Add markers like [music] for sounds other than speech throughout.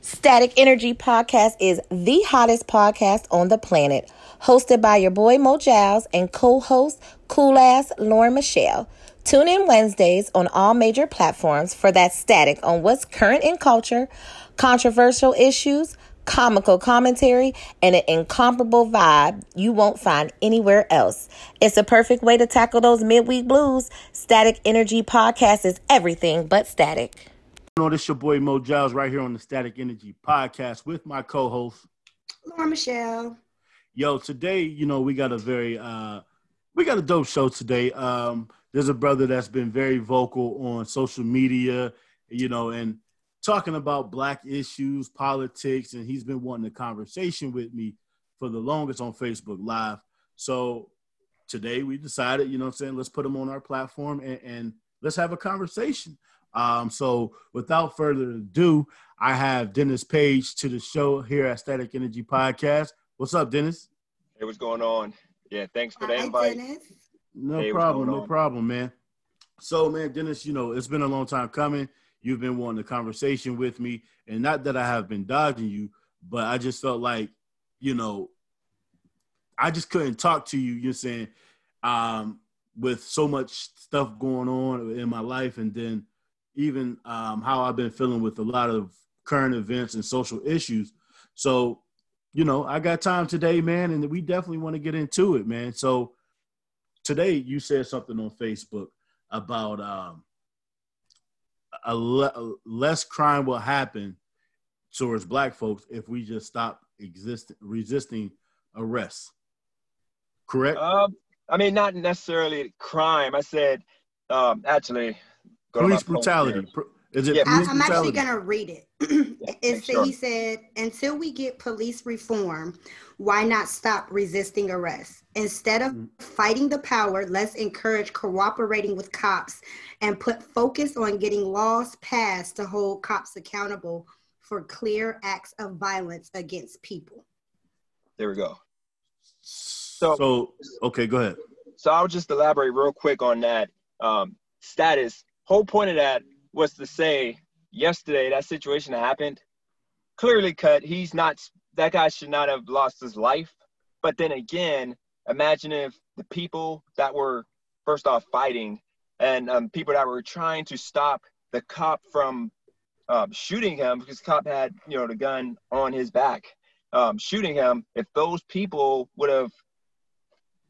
Static Energy Podcast is the hottest podcast on the planet, hosted by your boy Mo Giles and co-host cool ass Lauren Michelle. Tune in Wednesdays on all major platforms for that static on what's current in culture, controversial issues, comical commentary, and an incomparable vibe you won't find anywhere else. It's a perfect way to tackle those midweek blues. Static Energy Podcast is everything but static. Know, this your boy Mo Giles right here on the Static Energy Podcast with my co-host Lauren Michelle. Yo, today, you know, we got a very uh we got a dope show today. Um there's a brother that's been very vocal on social media, you know, and talking about black issues, politics, and he's been wanting a conversation with me for the longest on Facebook Live. So today we decided, you know I'm saying, let's put him on our platform and, and let's have a conversation. Um, so without further ado, I have Dennis Page to the show here at Static Energy Podcast. What's up, Dennis? Hey, what's going on? Yeah, thanks for the Hi, invite. Dennis. No Hey, problem, no on? problem, man. So, man, Dennis, you know, it's been a long time coming. You've been wanting a conversation with me, and not that I have been dodging you, but I just felt like, you know, I just couldn't talk to you. You're saying, um, with so much stuff going on in my life, and then even um, how I've been feeling with a lot of current events and social issues. So, you know, I got time today, man, and we definitely want to get into it, man. So, today you said something on Facebook about um, a le- less crime will happen towards black folks if we just stop existing resisting arrests. Correct? Um, I mean, not necessarily crime. I said, um, actually, police post brutality. Is it Yeah, I, police I'm actually gonna read it. [clears throat] it said, sure. He said, "Until we get police reform, why not stop resisting arrest? Instead of Mhm. fighting the power, let's encourage cooperating with cops and put focus on getting laws passed to hold cops accountable for clear acts of violence against people." There we go. so, okay, go ahead. So I'll just elaborate real quick on that um, status. Whole point of that was to say yesterday that situation happened, clearly cut. He's not. That guy should not have lost his life. But then again, imagine if the people that were first off fighting and um, people that were trying to stop the cop from um, shooting him because the cop had you know the gun on his back, um, shooting him. If those people would have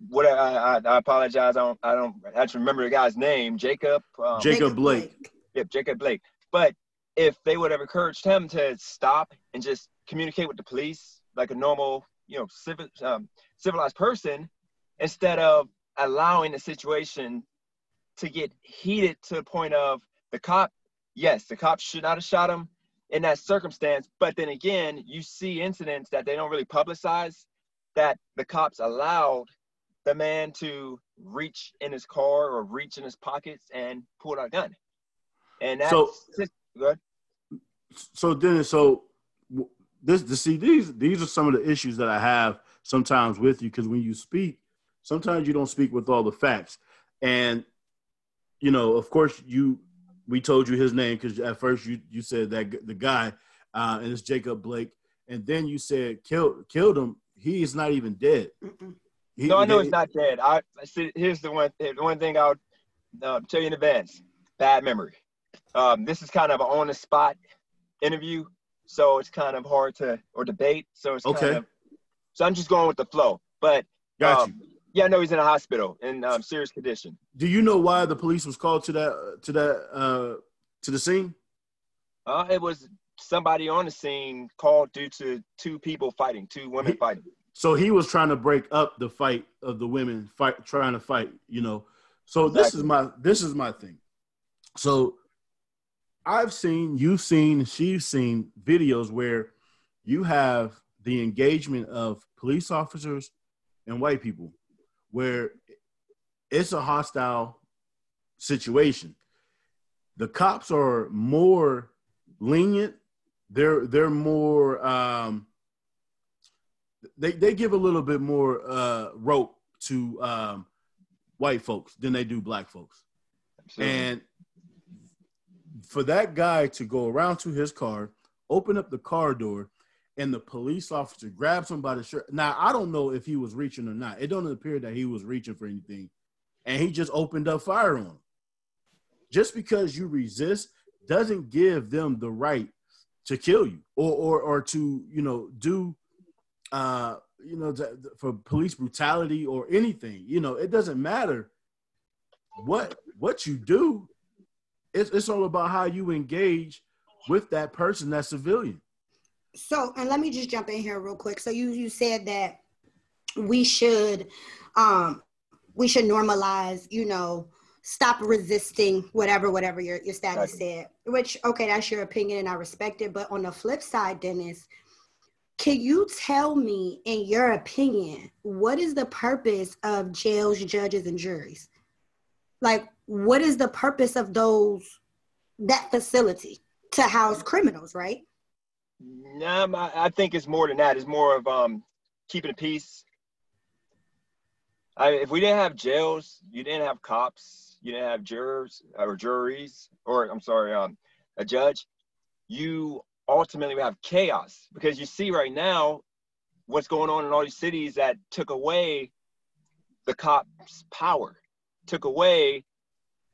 what I, I, I apologize. I don't I don't actually remember the guy's name. Jacob. Um, Jacob Blake. Yep, Jacob Blake. But if they would have encouraged him to stop and just communicate with the police like a normal, you know, civil, um, civilized person, instead of allowing the situation to get heated to the point of the cop. Yes, the cop should not have shot him in that circumstance. But then again, you see incidents that they don't really publicize that the cops allowed the man to reach in his car or reach in his pockets and pull out a gun. And that's So- good. so Dennis, so this to see these these are some of the issues that I have sometimes with you because when you speak, sometimes you don't speak with all the facts, and you know, of course, you we told you his name because at first you you said that the guy, uh, and it's Jacob Blake, and then you said killed killed him. He is not even dead. Mm-mm. He- No, I know he's not dead. I. Here's the one. The one thing I'll uh, tell you in advance: bad memory. Um, this is kind of an on-the-spot interview, so it's kind of hard to or debate. So it's Okay. kind of. So I'm just going with the flow. But Got um, you. yeah, I know he's in a hospital in um, serious condition. Do you know why the police was called to that to that uh, to the scene? Uh, it was somebody on the scene called due to two people fighting, two women fighting. So he was trying to break up the fight of the women fight trying to fight, you know. So this is my this is my thing. So I've seen, you've seen, she's seen videos where you have the engagement of police officers and white people where it's a hostile situation. The cops are more lenient. They're they're more um they they give a little bit more uh rope to um white folks than they do black folks. Absolutely. And for that guy to go around to his car, open up the car door, and the police officer grabs him by the shirt. Now I don't know if he was reaching or not. It don't appear that he was reaching for anything, and he just opened up fire on him. Just because you resist doesn't give them the right to kill you or or or to you know do uh you know for police brutality or anything. You know it doesn't matter what what you do. It's it's all about how you engage with that person, that civilian. So, and let me just jump in here real quick. So you you said that we should um we should normalize, you know, stop resisting whatever whatever your, your status said which okay that's your opinion and i respect it but on the flip side dennis can you tell me in your opinion what is the purpose of jails judges and juries? Like what is the purpose of those that facility to house criminals right? Um, I, I think it's more than that. It's more of um keeping the peace. I, if we didn't have jails you didn't have cops you didn't have jurors or juries, or I'm sorry, um, a judge, you ultimately we have chaos because you see right now what's going on in all these cities that took away the cops' power, took away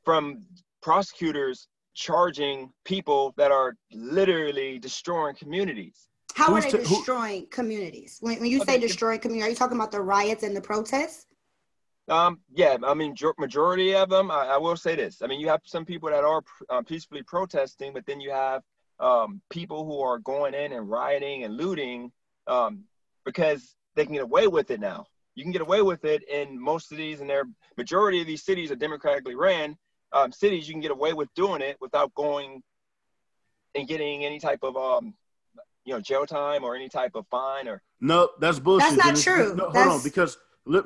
from prosecutors charging people that are literally destroying communities. How Who's are they destroying who, communities? When, when you okay. say destroying community, are you talking about the riots and the protests? Um, yeah, I mean, majority of them. I, I, will say this. I mean, you have some people that are uh, peacefully protesting, but then you have um, people who are going in and rioting and looting um, because they can get away with it now. You can get away with it in most cities, and their majority of these cities are democratically ran um, cities. You can get away with doing it without going and getting any type of um, you know jail time or any type of fine or. No, that's bullshit. That's not true. No, hold on, because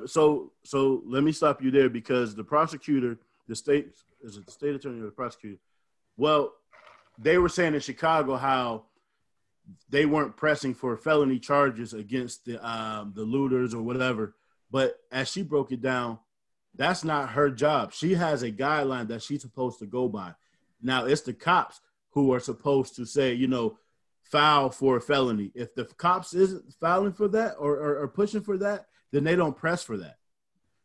so so let me stop you there because the prosecutor, the state is it the state attorney or the prosecutor? Well, they were saying in Chicago how they weren't pressing for felony charges against the um, the looters or whatever. But as she broke it down, that's not her job. She has a guideline that she's supposed to go by. Now it's the cops who are supposed to say, you know, file for a felony. If the cops isn't filing for that or, or, or pushing for that, then they don't press for that.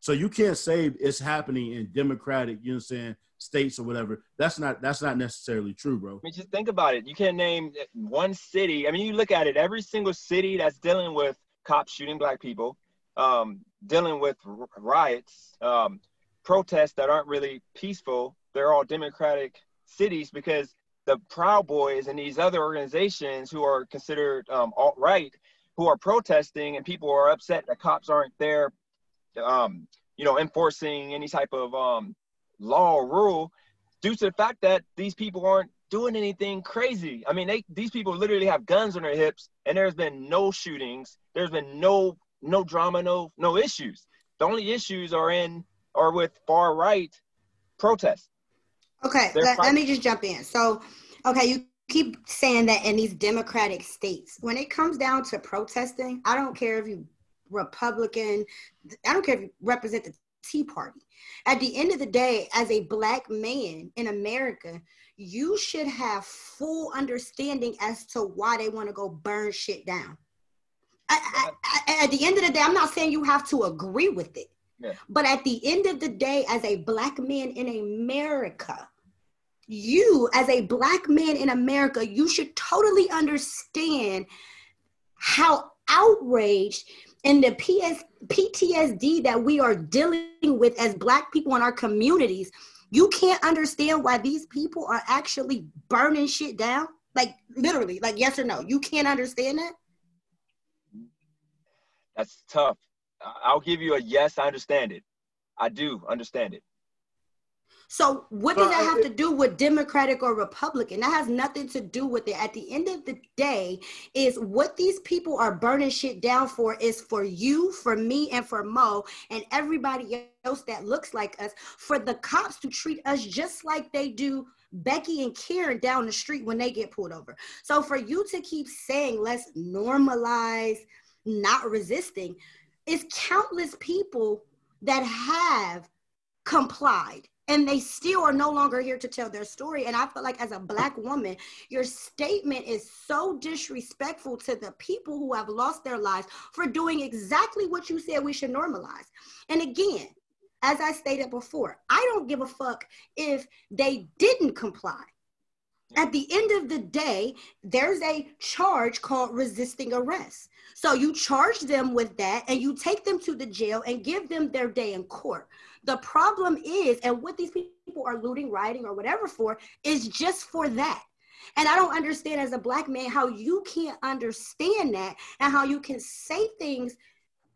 So you can't say it's happening in democratic, you know what I'm saying, states or whatever. That's not that's not necessarily true, bro. I mean, just think about it. You can't name one city. I mean, you look at it, every single city that's dealing with cops shooting black people, um, dealing with riots, um, protests that aren't really peaceful, they're all democratic cities because the Proud Boys and these other organizations who are considered um, alt right who are protesting and people are upset that cops aren't there, um, you know, enforcing any type of um, law or rule due to the fact that these people aren't doing anything crazy. I mean, they these people literally have guns on their hips, and there's been no shootings. There's been no no drama, no no issues. The only issues are in are with far right protests. Okay, let, let me just jump in. So, okay, you keep saying that in these democratic states when it comes down to protesting i don't care if you republican i don't care if you represent the tea party. At the end of the day as a black man in america you should have full understanding as to why they want to go burn shit down. I, I, at the end of the day i'm not saying you have to agree with it. Yeah. but at the end of the day as a black man in america you as a black man in America, you should totally understand how outraged and the PS, PTSD that we are dealing with as black people in our communities. You can't understand why these people are actually burning shit down. Like literally, like yes or no. You can't understand that. That's tough. I'll give you a yes, I understand it. I do understand it. So what does that have to do with Democratic or Republican? That has nothing to do with it. At the end of the day, is what these people are burning shit down for is for you, for me, and for Mo and everybody else that looks like us, for the cops to treat us just like they do Becky and Karen down the street when they get pulled over. So for you to keep saying let's normalize not resisting, is countless people that have complied and they still are no longer here to tell their story. And I feel like as a black woman, your statement is so disrespectful to the people who have lost their lives for doing exactly what you said we should normalize. And again, as I stated before, I don't give a fuck if they didn't comply. At the end of the day, there's a charge called resisting arrest. So you charge them with that and you take them to the jail and give them their day in court. The problem is, and what these people are looting, rioting, or whatever for, is just for that. And I don't understand as a black man how you can't understand that and how you can say things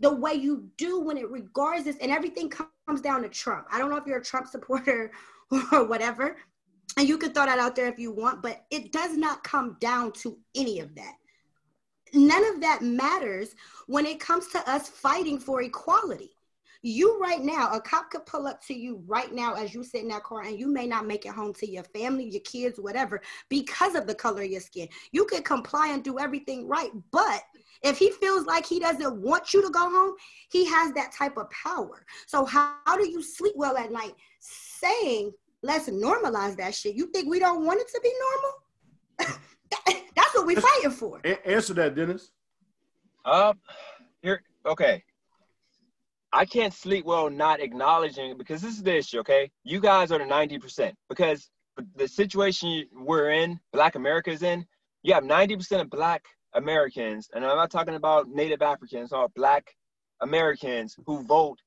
the way you do when it regards this and everything comes down to Trump. I don't know if you're a Trump supporter [laughs] or whatever, and you can throw that out there if you want, but it does not come down to any of that. None of that matters when it comes to us fighting for equality. You right now, a cop could pull up to you right now as you sit in that car, and you may not make it home to your family, your kids, whatever, because of the color of your skin. You could comply and do everything right, but if he feels like he doesn't want you to go home, he has that type of power. So how, how do you sleep well at night saying, let's normalize that shit? You think we don't want it to be normal? [laughs] That's what we're fighting for. A- answer that, Dennis. Um, here, okay. I can't sleep well not acknowledging because this is the issue, okay? You guys are the 90% because the situation we're in, Black America is in, you have 90% of Black Americans, and I'm not talking about Native Africans or Black Americans who vote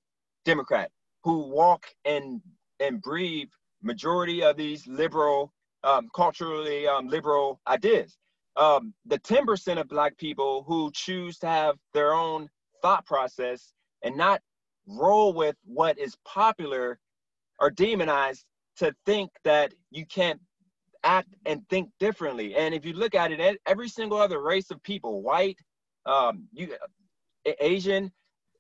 Democrat, who walk and and breathe majority of these liberal, um, culturally um, liberal ideas. Um, the 10% of Black people who choose to have their own thought process and not roll with what is popular are demonized to think that you can't act and think differently. And if you look at it, every single other race of people, white, um, you, Asian,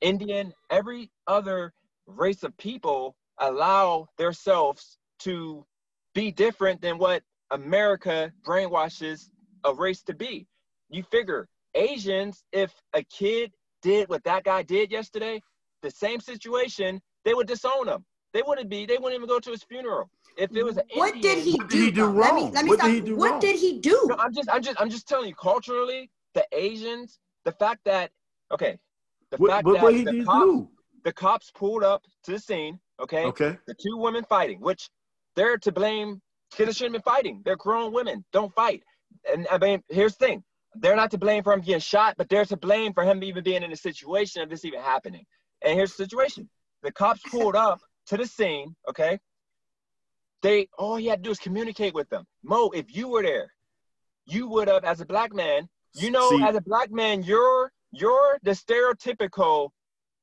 Indian, every other race of people allow themselves to be different than what America brainwashes a race to be. You figure Asians, if a kid did what that guy did yesterday, the same situation, they would disown him. They wouldn't be, they wouldn't even go to his funeral. If it was an what Indian, did he do? did he do? Let me wrong? let me What stop. did he do what wrong? did he do? No, I'm just, I'm just, I'm just telling you. Culturally, the Asians, the fact that, okay, the What, fact what, that what the cops, the cops pulled up to the scene. Okay, Okay. the two women fighting, which they're to blame they shouldn't have been fighting. They're grown women. Don't fight. And I mean, here's the thing: they're not to blame for him getting shot, but they're to blame for him even being in a situation of this even happening. And here's the situation: the cops pulled up to the scene. Okay, they all he had to do is communicate with them. Mo, if you were there, you would have, as a black man, you know, See- as a black man, you're you're the stereotypical.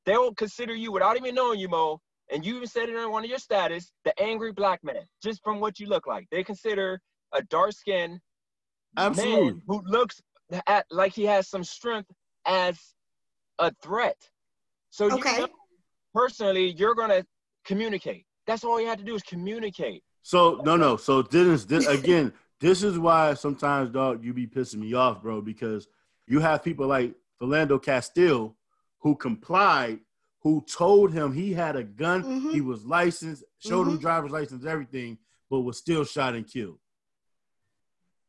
They'll consider you without even knowing you, Mo, and you even said it in one of your status, the angry black man, just from what you look like. They consider a dark skinned man who looks at like he has some strength as a threat. So Okay. you know, personally, you're gonna communicate. That's all you have to do is communicate. So no, no. So Dennis, this, again, this is why sometimes, dog, you be pissing me off, bro, because you have people like Philando Castile who complied, who told him he had a gun, Mhm. he was licensed, showed him Mhm. driver's license, everything, but was still shot and killed.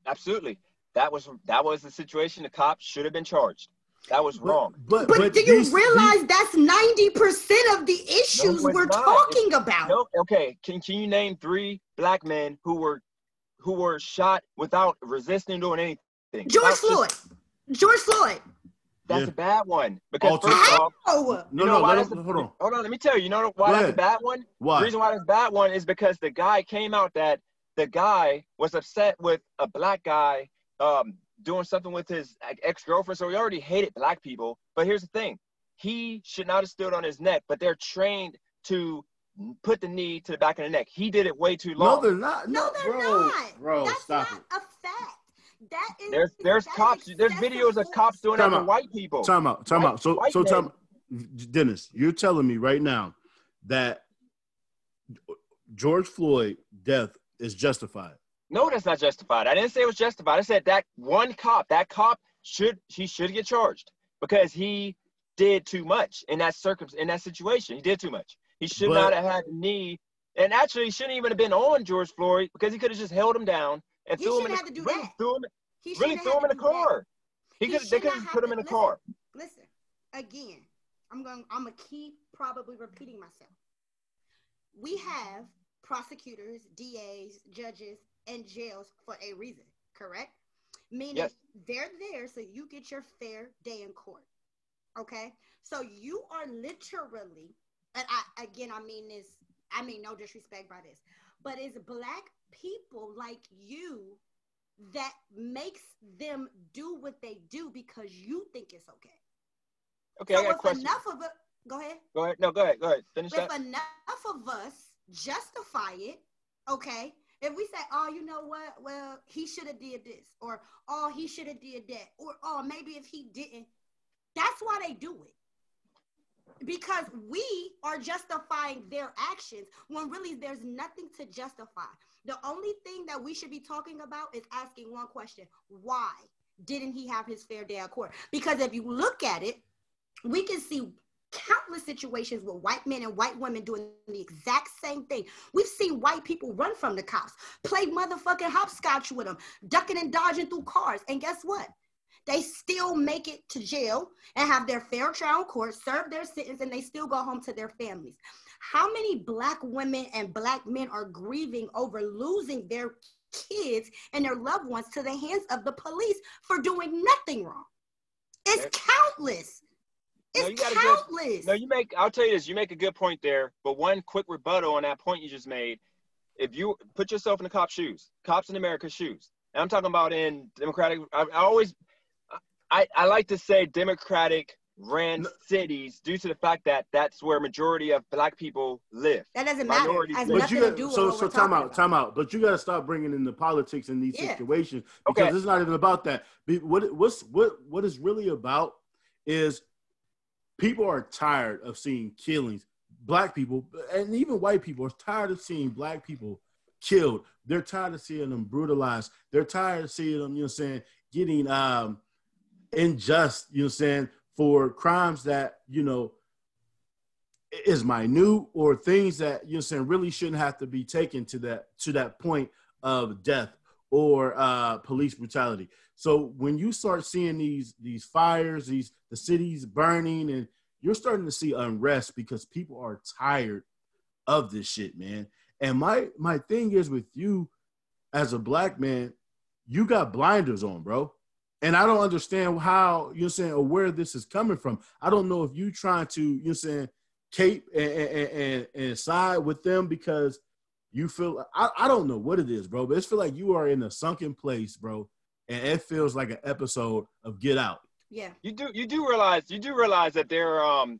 Absolutely. That was that was the situation. The cops should have been charged. That was wrong. But, But, do you these- realize that's 90% of the issues it's we're not. talking about? No, okay. Can can you name three black men who were who were shot without resisting doing anything? George Without just- Floyd. George Floyd. That's Yeah. a bad one. Because Alter- first of all, Oh, no, you no, why let that's him, a- hold on. hold on, let me tell you. You know why Go that's ahead. a bad one? Why? The reason why that's a bad one is because the guy came out that the guy was upset with a black guy um, doing something with his ex girlfriend. So he already hated black people. But here's the thing he should not have stood on his neck, but they're trained to put the knee to the back of the neck. He did it way too long. no, they're not. no, No, they're bro, not. Bro, that's stop not it. a fact. That is there's there's that is cops, there's videos of cops doing that to white people. Time out. Time White- out. So, white so, men. time, Dennis, you're telling me right now that George Floyd death is justified. No, that's not justified. I didn't say it was justified. I said that one cop, that cop should he should get charged because he did too much in that circum in that situation. He did too much. He should But- not have had the knee and actually he shouldn't even have been on George Floyd because he could have just held him down and He threw him in shouldn't the, have to do really that. threw him, He really threw him in the do that. car. He He could they could not have have put him to- in the listen, car. Listen, again, I'm going. I'm gonna keep probably repeating myself. We have prosecutors, DAs, judges, and jails for a reason. Correct? Meaning Yes. they're there so you get your fair day in court. Okay, so you are literally, and I again, I mean this. I mean no disrespect by this, but it's black people like you that makes them do what they do because you think it's okay. Okay, I so got a question. enough of it, go ahead. Go ahead. No, go ahead. Go ahead. Finish If that. enough of us justify it, okay. If we say, oh, you know what? Well, he should have did this, or oh, he should have did that, or oh, maybe if he didn't, that's why they do it. Because we are justifying their actions when really there's nothing to justify. The only thing that we should be talking about is asking one question why didn't he have his fair day at court? Because if you look at it, we can see countless situations with white men and white women doing the exact same thing. We've seen white people run from the cops, play motherfucking hopscotch with them, ducking and dodging through cars. And guess what? They still make it to jail and have their fair trial in court, serve their sentence, and they still go home to their families. How many black women and black men are grieving over losing their kids and their loved ones to the hands of the police for doing nothing wrong? It's countless. No, It's give- countless. No, you make. I'll tell you this. You make a good point there. But one quick rebuttal on that point you just made. If you put yourself in the cop's shoes, cops in America's shoes, and I'm talking about in Democratic. I, I always, I, I like to say Democratic ran No. cities due to the fact that that's where majority of black people live. that doesn't matter. minorities Has. But nothing you to do so so time out, about. time out. But you got to stop bringing in the politics in these Yeah. situations because Okay. it's not even about that. What what's what what is really about is people are tired of seeing killings. Black people and even white people are tired of seeing black people killed. They're tired of seeing them brutalized. They're tired of seeing them, you know, what I'm saying getting um unjust, you know, I'm saying for crimes that you know is minute or things that you know saying really shouldn't have to be taken to that to that point of death or uh, police brutality. So when you start seeing these these fires, these the cities burning, and you're starting to see unrest because people are tired of this shit, man. And my my thing is with you as a black man, you got blinders on, bro. And I don't understand how you're saying or where this is coming from. I don't know if you trying to, you're saying, cape and, and, and, and side with them because you feel I, I don't know what it is, bro, but it's feel like you are in a sunken place, bro. And it feels like an episode of Get Out. Yeah. You do you do realize you do realize that there um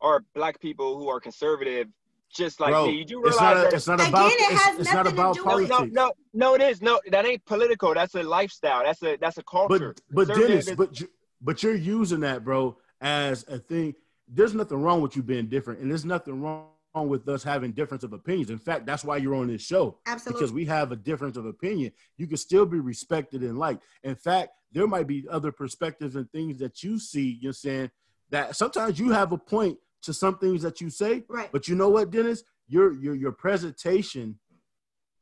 are black people who are conservative just like bro, me. You do it's not, that it's not Again, about it it's, has it's not nothing to about do no, with- politics. no, no, no, it is. No, that ain't political. That's a lifestyle. That's a that's a culture. But but Conservative Dennis, but you, but you're using that, bro, as a thing. There's nothing wrong with you being different, and there's nothing wrong with us having difference of opinions. In fact, that's why you're on this show Absolutely. because we have a difference of opinion. You can still be respected and liked. In fact, there might be other perspectives and things that you see. You're saying that sometimes you have a point to some things that you say, right. but you know what, Dennis? Your your your presentation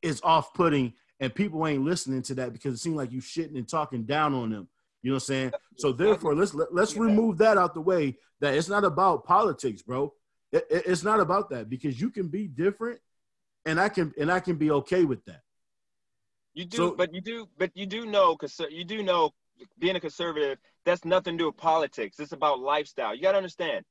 is off putting, and people ain't listening to that because it seems like you shitting and talking down on them. You know what I'm saying? So therefore, let's let, let's Yeah. remove that out the way. That it's not about politics, bro. It, it- it's not about that because you can be different, and I can and I can be okay with that. You do, So- but you do, but you do know, cause you do know, being a conservative, that's nothing to do with politics. It's about lifestyle. You gotta understand.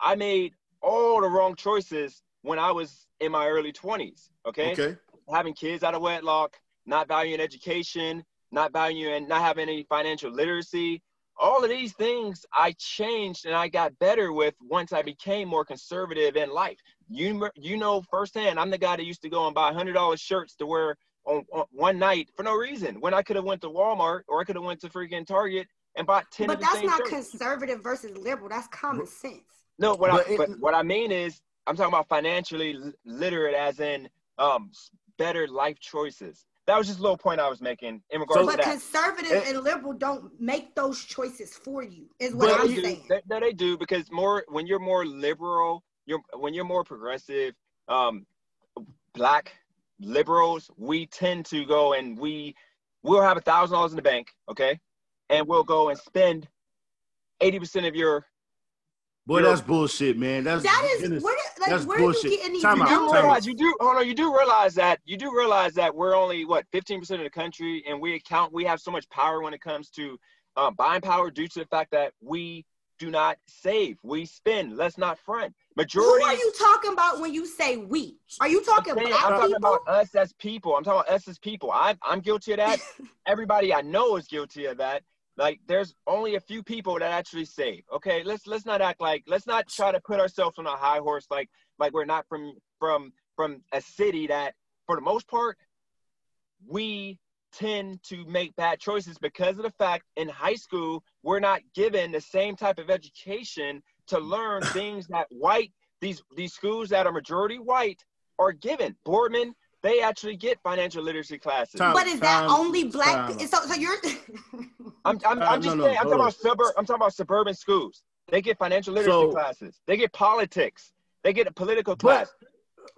I made all the wrong choices when I was in my early twenties. Okay? Okay. having kids out of wedlock, not valuing education, not valuing, not having any financial literacy. All of these things I changed and I got better with once I became more conservative in life. You you know firsthand, I'm the guy that used to go and buy hundred dollars shirts to wear on, on one night for no reason when I could have went to Walmart or I could have went to freaking Target and bought ten But of the that's same not shirts. conservative versus liberal. That's common sense. No, what But I it- but what I mean is I'm talking about financially literate, as in um better life choices. That was just a little point I was making in regards So- to But that. conservative Eh. and liberal don't make those choices for you. Is what I'm they do. saying. They, no, they do because more when you're more liberal, you're when you're more progressive. Um, black liberals, we tend to go and we we'll have a thousand dollars in the bank, okay, and we'll go and spend eighty percent of your. Boy, that's bullshit, man. That's That is goodness, where, like, that's where bullshit. are you getting these Time out, You numbers? time out. realize you do oh no, you do realize that you do realize that we're only what 15% of the country and we account we have so much power when it comes to um, buying power due to the fact that we do not save, we spend, let's not front. Majority. Who are you talking about when you say we? Are you talking I'm, saying- black I'm talking people? about us as people. I'm talking about us as people. I'm, I'm guilty of that. [laughs] Everybody I know is guilty of that. Like, there's only a few people that actually save. Okay, let's let's not act like let's not try to put ourselves on a high horse like like we're not from from from a city that, for the most part, we tend to make bad choices because of the fact in high school we're not given the same type of education to learn [coughs] things that white these these schools that are majority white are given. Boardman, they actually get financial literacy classes. Time- but is that time- only black? time. So, so you're. [laughs] I'm I'm, Uh, I'm just no, no, saying. I'm talking about suburb. I'm talking about suburban schools. They get financial literacy So- classes. They get politics. They get a political But- class.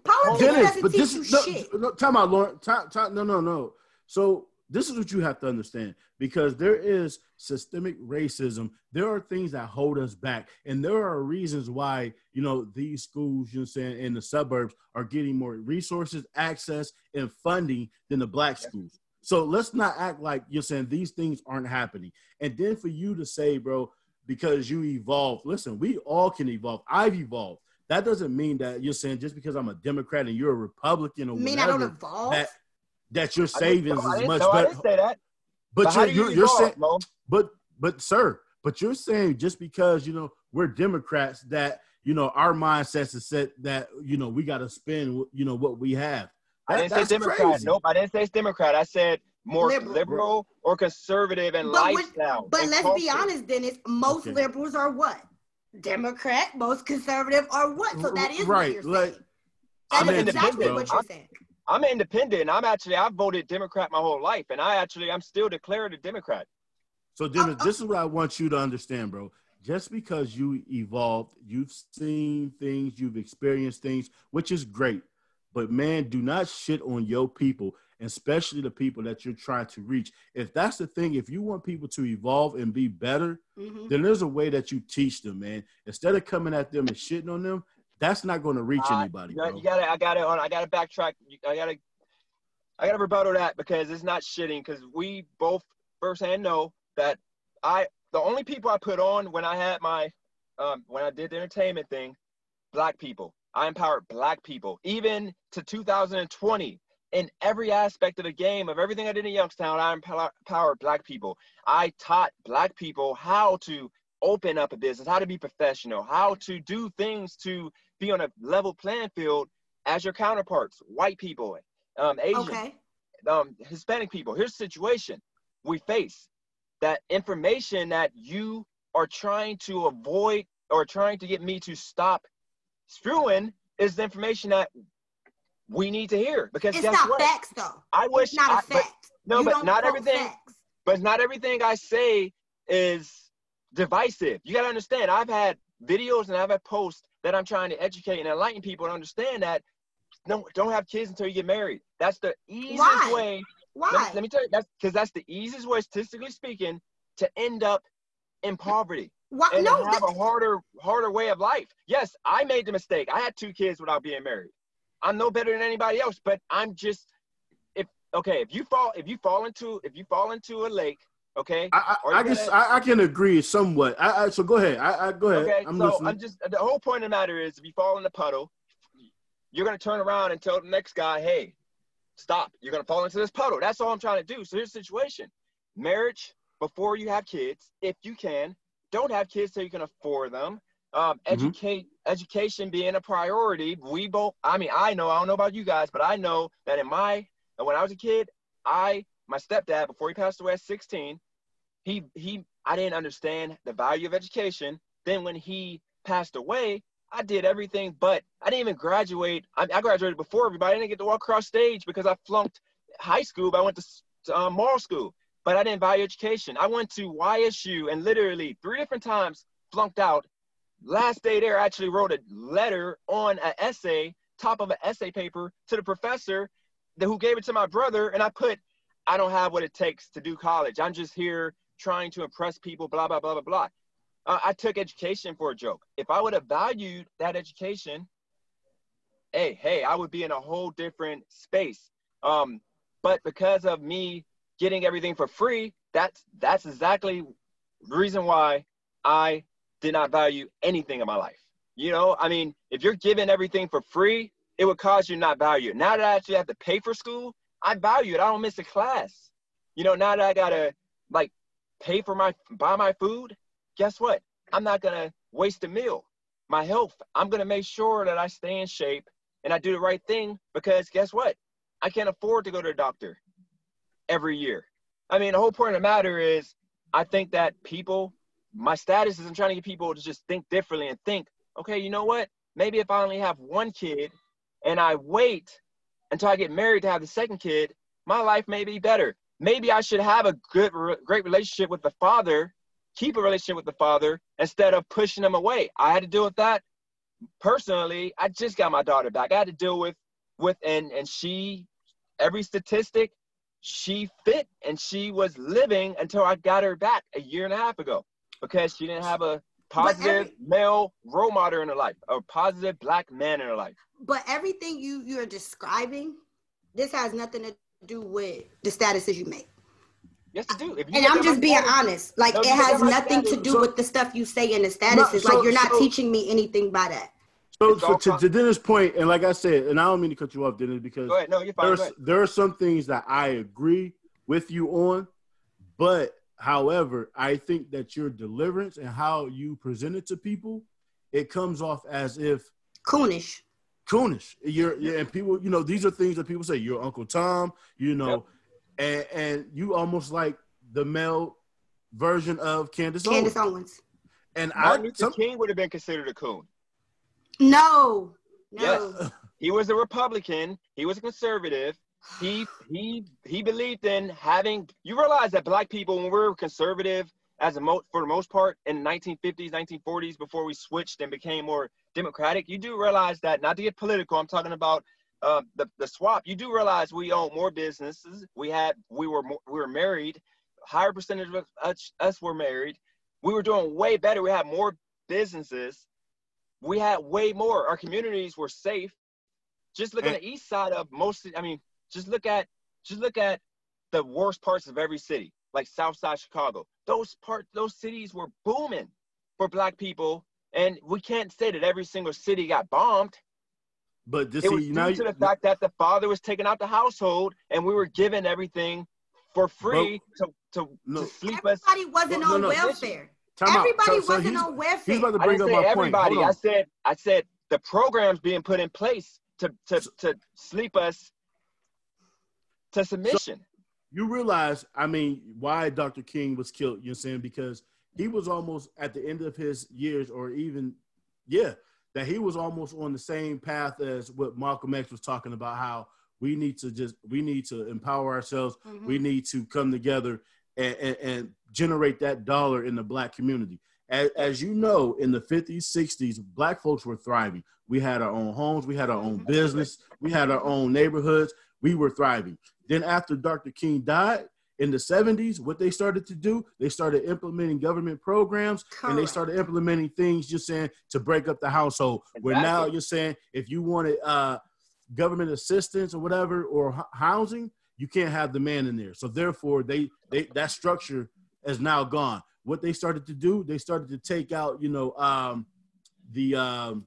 Politics Dennis, doesn't but teach this you is no, shit. no, time out, Lauren. Time, time, no, no, no. So this is what you have to understand because there is systemic racism. There are things that hold us back, and there are reasons why you know these schools, you know, saying in the suburbs are getting more resources, access, and funding than the black schools. So let's not act like you're saying these things aren't happening. And then for you to say, bro, because you evolved. Listen, we all can evolve. I've evolved. That doesn't mean that you're saying just because I'm a Democrat and you're a Republican or I mean, I don't evolve. that that your I didn't- savings is much no, I better. didn't say that. But how you're you you're, you're saying, Mo? but but sir, but you're saying just because you know we're Democrats that you know our mindsets is set that you know we got to spend you know what we have. I didn't say Democrat. crazy. Nope, I didn't say it's Democrat. I said more Liberal. liberal, or conservative and But lifestyle. But and let's be honest, Dennis. Most Okay. liberals are what? Democrat. Most conservative are what? So that is right. what you're Like saying. I'm is exactly what you're saying. I'm independent. I'm actually I've voted Democrat my whole life, and I actually I'm still declared a Democrat. So, Dennis, this is what I want you to understand, bro. Just because you evolved, you've seen things, you've experienced things, which is great. But man, do not shit on your people, especially the people that you're trying to reach. If that's the thing, if you want people to evolve and be better, Mhm. then there's a way that you teach them, man. Instead of coming at them and shitting on them, that's not going to reach Uh, anybody, You bro. you got to I got to I got to backtrack. I got to I got to rebuttal that because it's not shitting. Because we both firsthand know that I the only people I put on when I had my um, when I did the entertainment thing, black people. I empowered black people, even to 2020. In every aspect of the game, of everything I did in Youngstown, I empowered black people. I taught black people how to open up a business, how to be professional, how to do things to be on a level playing field as your counterparts, white people, um, Asian, Okay. um, Hispanic people. Here's the situation we face that information that you are trying to avoid or trying to get me to stop spewing is the information that we need to hear. Because It's not what? facts though. I wish It's not a I- but- fact. no, You but not everything. facts. but not everything I say is divisive. You got to understand. I've had videos and I've had posts that I'm trying to educate and enlighten people to understand that no, don't have kids until you get married. That's the easiest Why? way. Why? Let let me tell you, that's because that's the easiest way, statistically speaking, to end up in poverty Why? and No. have a harder, harder way of life. Yes, I made the mistake. I had two kids without being married. I'm no better than anybody else, but I'm just if okay. If you fall, if you fall into, if you fall into a lake, okay, I, I, I guess I, I can agree somewhat. I, so go ahead. I, I go ahead. Okay, I'm so listening. I'm just the whole point of the matter is if you fall in the puddle, you're gonna turn around and tell the next guy, hey, stop. You're gonna fall into this puddle. That's all I'm trying to do. So here's the situation. Marriage before you have kids, if you can, don't have kids so you can afford them. Um, Mhm. educate education being a priority. We both I mean, I know, I don't know about you guys, but I know that in my when I was a kid, I my stepdad, before he passed away at 16, he he I didn't understand the value of education. Then when he passed away, I did everything, but I didn't even graduate. I, I graduated before everybody. I didn't get to walk across stage because I flunked high school. But I went to, to um, moral school, but I didn't value education. I went to YSU and literally three different times flunked out. Last day there, I actually wrote a letter on an essay top of an essay paper to the professor who gave it to my brother, and I put, I don't have what it takes to do college. I'm just here trying to impress people, blah, blah, blah, blah, blah. Uh, I took education for a joke. If I would have valued that education, hey, hey, I would be in a whole different space. Um, but because of me getting everything for free, that's that's exactly the reason why I did not value anything in my life. You know, I mean, if you're given everything for free, it would cause you not value. Now that I actually have to pay for school, I value it. I don't miss a class. You know, now that I gotta like pay for my buy my food, guess what? I'm not gonna waste a meal. My health, I'm gonna make sure that I stay in shape and I do the right thing because guess what? I can't afford to go to the doctor every year. I mean, the whole point of the matter is I think that people, my status is I'm trying to get people to just think differently and think, okay, you know what? Maybe if I only have one kid and I wait until I get married to have the second kid, my life may be better. Maybe I should have a good, great relationship with the father, keep a relationship with the father instead of pushing them away. I had to deal with that personally. I just got my daughter back. I had to deal with, with, and and she, every statistic, she fit and she was living until I got her back a year and a half ago because she didn't have a positive every, male role model in her life, a positive black man in her life. But everything you you're describing, this has nothing to do with the statuses you make. Yes, it do. and I'm just being status, honest. Like no, it has nothing status. to do so, with the stuff you say in the statuses. so, like you're not so, teaching me anything by that. So, so to, to Dennis' point, and like I said, and I don't mean to cut you off, Dennis, because no, there's, there are some things that I agree with you on, but however, I think that your deliverance and how you present it to people, it comes off as if coonish. Coonish. You're yeah, and people, you know, these are things that people say. You're Uncle Tom, you know, yep. and and you almost like the male version of Candace, Candace Owens. Owens. And Martin I, Luther some, King would have been considered a coon. No, no. Yes. He was a Republican. He was a conservative. He he he believed in having. You realize that black people, when we were conservative, as a mo- for the most part, in the 1950s, 1940s, before we switched and became more democratic, you do realize that. Not to get political, I'm talking about uh, the the swap. You do realize we own more businesses. We had we were more, we were married. Higher percentage of us, us were married. We were doing way better. We had more businesses we had way more. Our communities were safe. Just look at the east side of most. I mean, just look at just look at the worst parts of every city, like South Side Chicago. Those part, those cities were booming for Black people, and we can't say that every single city got bombed. But this it was due now, to the fact that the father was taking out the household, and we were given everything for free to to, no. to sleep Everybody us. Everybody wasn't on welfare. Time everybody so, wasn't on welfare. He's about to bring I didn't up say everybody. I said I said the programs being put in place to to so, to sleep us to submission. So you realize, I mean, why Dr. King was killed, you know what I'm saying? Because he was almost at the end of his years, or even, yeah, that he was almost on the same path as what Malcolm X was talking about how we need to just we need to empower ourselves mm-hmm. we need to come together and, and, and generate that dollar in the black community. As, as, you know, in the 50s, 60s, black folks were thriving. We had our own homes, we had our own business, we had our own neighborhoods, we were thriving. Then after Dr. King died in the 70s, what they started to do, they started implementing government programs Correct. and they started implementing things just saying to break up the household. Exactly. Where now you're saying if you wanted uh, government assistance or whatever or housing, you can't have the man in there. So therefore, they they that structure is now gone. What they started to do, they started to take out, you know, um, the um,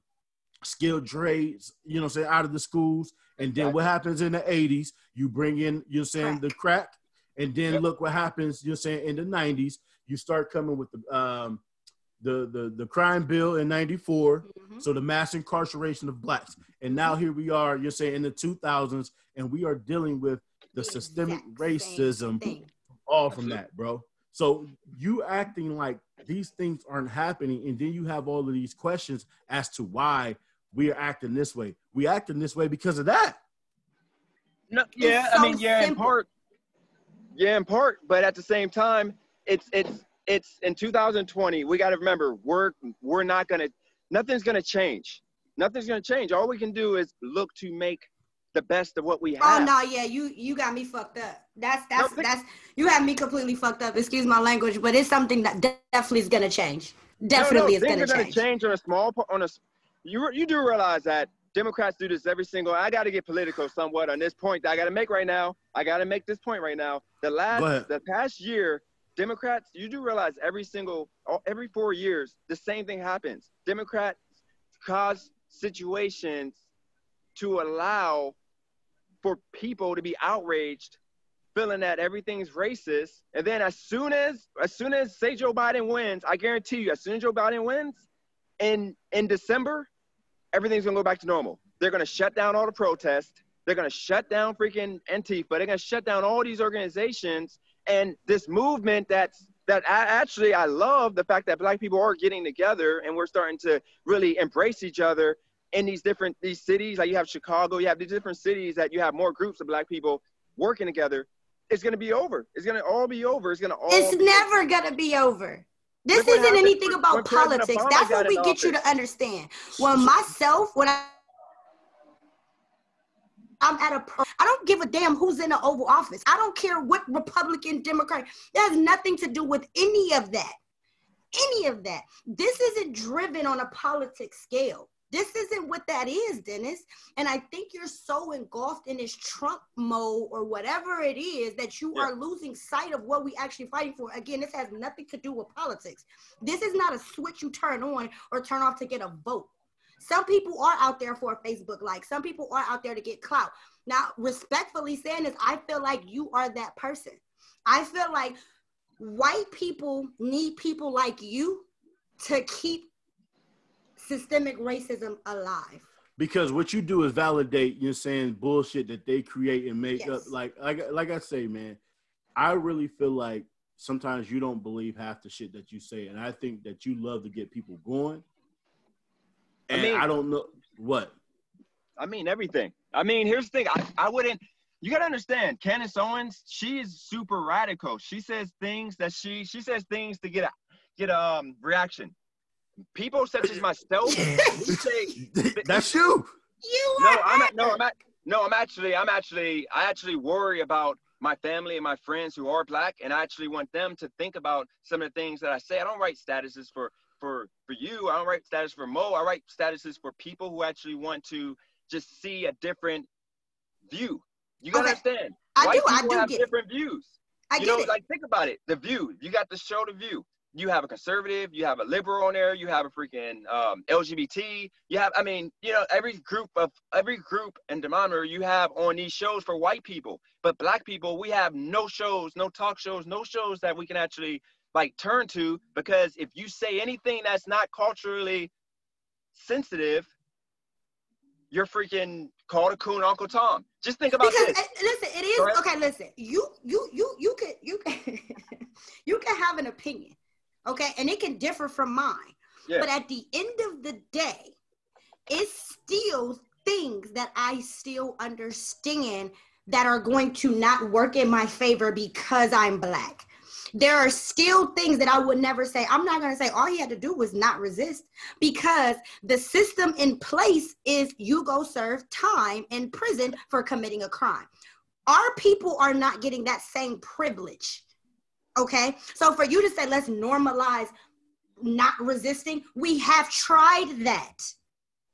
skilled trades, you know, say out of the schools. And then what happens in the 80s? You bring in, you're saying the crack, and then yep. look what happens. You're saying in the 90s, you start coming with the um, the the the crime bill in 94 mm-hmm. so the mass incarceration of blacks and now here we are you're saying in the 2000s and we are dealing with the systemic racism all from that, bro. So you acting like these things aren't happening, and then you have all of these questions as to why we are acting this way. We acting this way because of that. No, yeah, so I mean, yeah, simple. in part, yeah, in part, but at the same time, it's it's it's in 2020. We got to remember, we're we're not gonna, nothing's gonna change Nothing's gonna change. All we can do is look to make the best of what we have. Oh have. no, yeah, you you got me fucked up. That's that's No, that's you have me completely fucked up. Excuse my language, but it's something that definitely is gonna change. Definitely no, no, is things gonna are gonna change. change on a small po- on a. You you do realize that Democrats do this every single. I got to get political somewhat on this point that I got to make right now. I got to make this point right now. The last the past year, Democrats you do realize every single every four years the same thing happens. Democrats cause situations to allow for people to be outraged feeling that everything's racist and then as soon as as soon as say joe biden wins i guarantee you as soon as joe biden wins in in december everything's gonna go back to normal. They're gonna shut down all the protests. They're gonna shut down freaking antifa. They're gonna shut down all these organizations. And this movement that's that I, actually i love the fact that black people are getting together and we're starting to really embrace each other in these different these cities. Like you have chicago you have these different cities that you have more groups of black people working together. It's to be over. It's to all be over. It's to all It's never gonna be over. This isn't happened anything about politics. That's what we get you to understand. When myself, when I I'm at a pro. I don't give a damn who's in the Oval Office. I don't care what Republican, Democrat. That has nothing to do with any of that. Any of that. This isn't driven on a politics scale. This isn't what that is, Dennis. And I think you're so engulfed in this Trump mode or whatever it is that you Yeah. are losing sight of what we actually fighting for. Again, this has nothing to do with politics. This is not a switch you turn on or turn off to get a vote. Some people are out there for a Facebook like. Some people are out there to get clout. Now, respectfully saying this, I feel like you are that person. I feel like white people need people like you to keep systemic racism alive. because what you do is validate you're saying bullshit that they create and make up like like like I say man I really feel like sometimes you don't believe half the shit that you say and I think that you love to get people going I mean- I don't know what I mean everything. I mean, here's the thing. I, I wouldn't. You gotta understand, Candace Owens. She is super radical. She says things that she she says things to get a get a um, reaction. People such as myself, [laughs] say that's you You no. are I'm at, no. I'm at, no. I'm actually. I'm actually. I actually worry about my family and my friends who are black, and I actually want them to think about some of the things that I say. I don't write statuses for for for you. I don't write status for Mo. I write statuses for people who actually want to just see a different view. You gotta Okay. understand. I White do. I do have get it. different views. I you get know, it. like think about it. The View. You got to show, The View. You have a conservative. You have a liberal on there. You have a freaking um, LGBT. You have, I mean, you know, every group of every group and denominator you have on these shows for white people. But black people, we have no shows, no talk shows, no shows that we can actually like turn to because if you say anything that's not culturally sensitive, you're freaking called a coon Uncle Tom. Just think about because this. uh, listen, it is okay. Listen, you you you you can you can [laughs] you can have an opinion, okay, and it can differ from mine. Yeah. But at the end of the day, it's still things that I still understand that are going to not work in my favor because I'm black. There are still things that I would never say. I'm not going to say all he had to do was not resist because the system in place is you go serve time in prison for committing a crime. Our people are not getting that same privilege. Okay. So for you to say, let's normalize not resisting, we have tried that.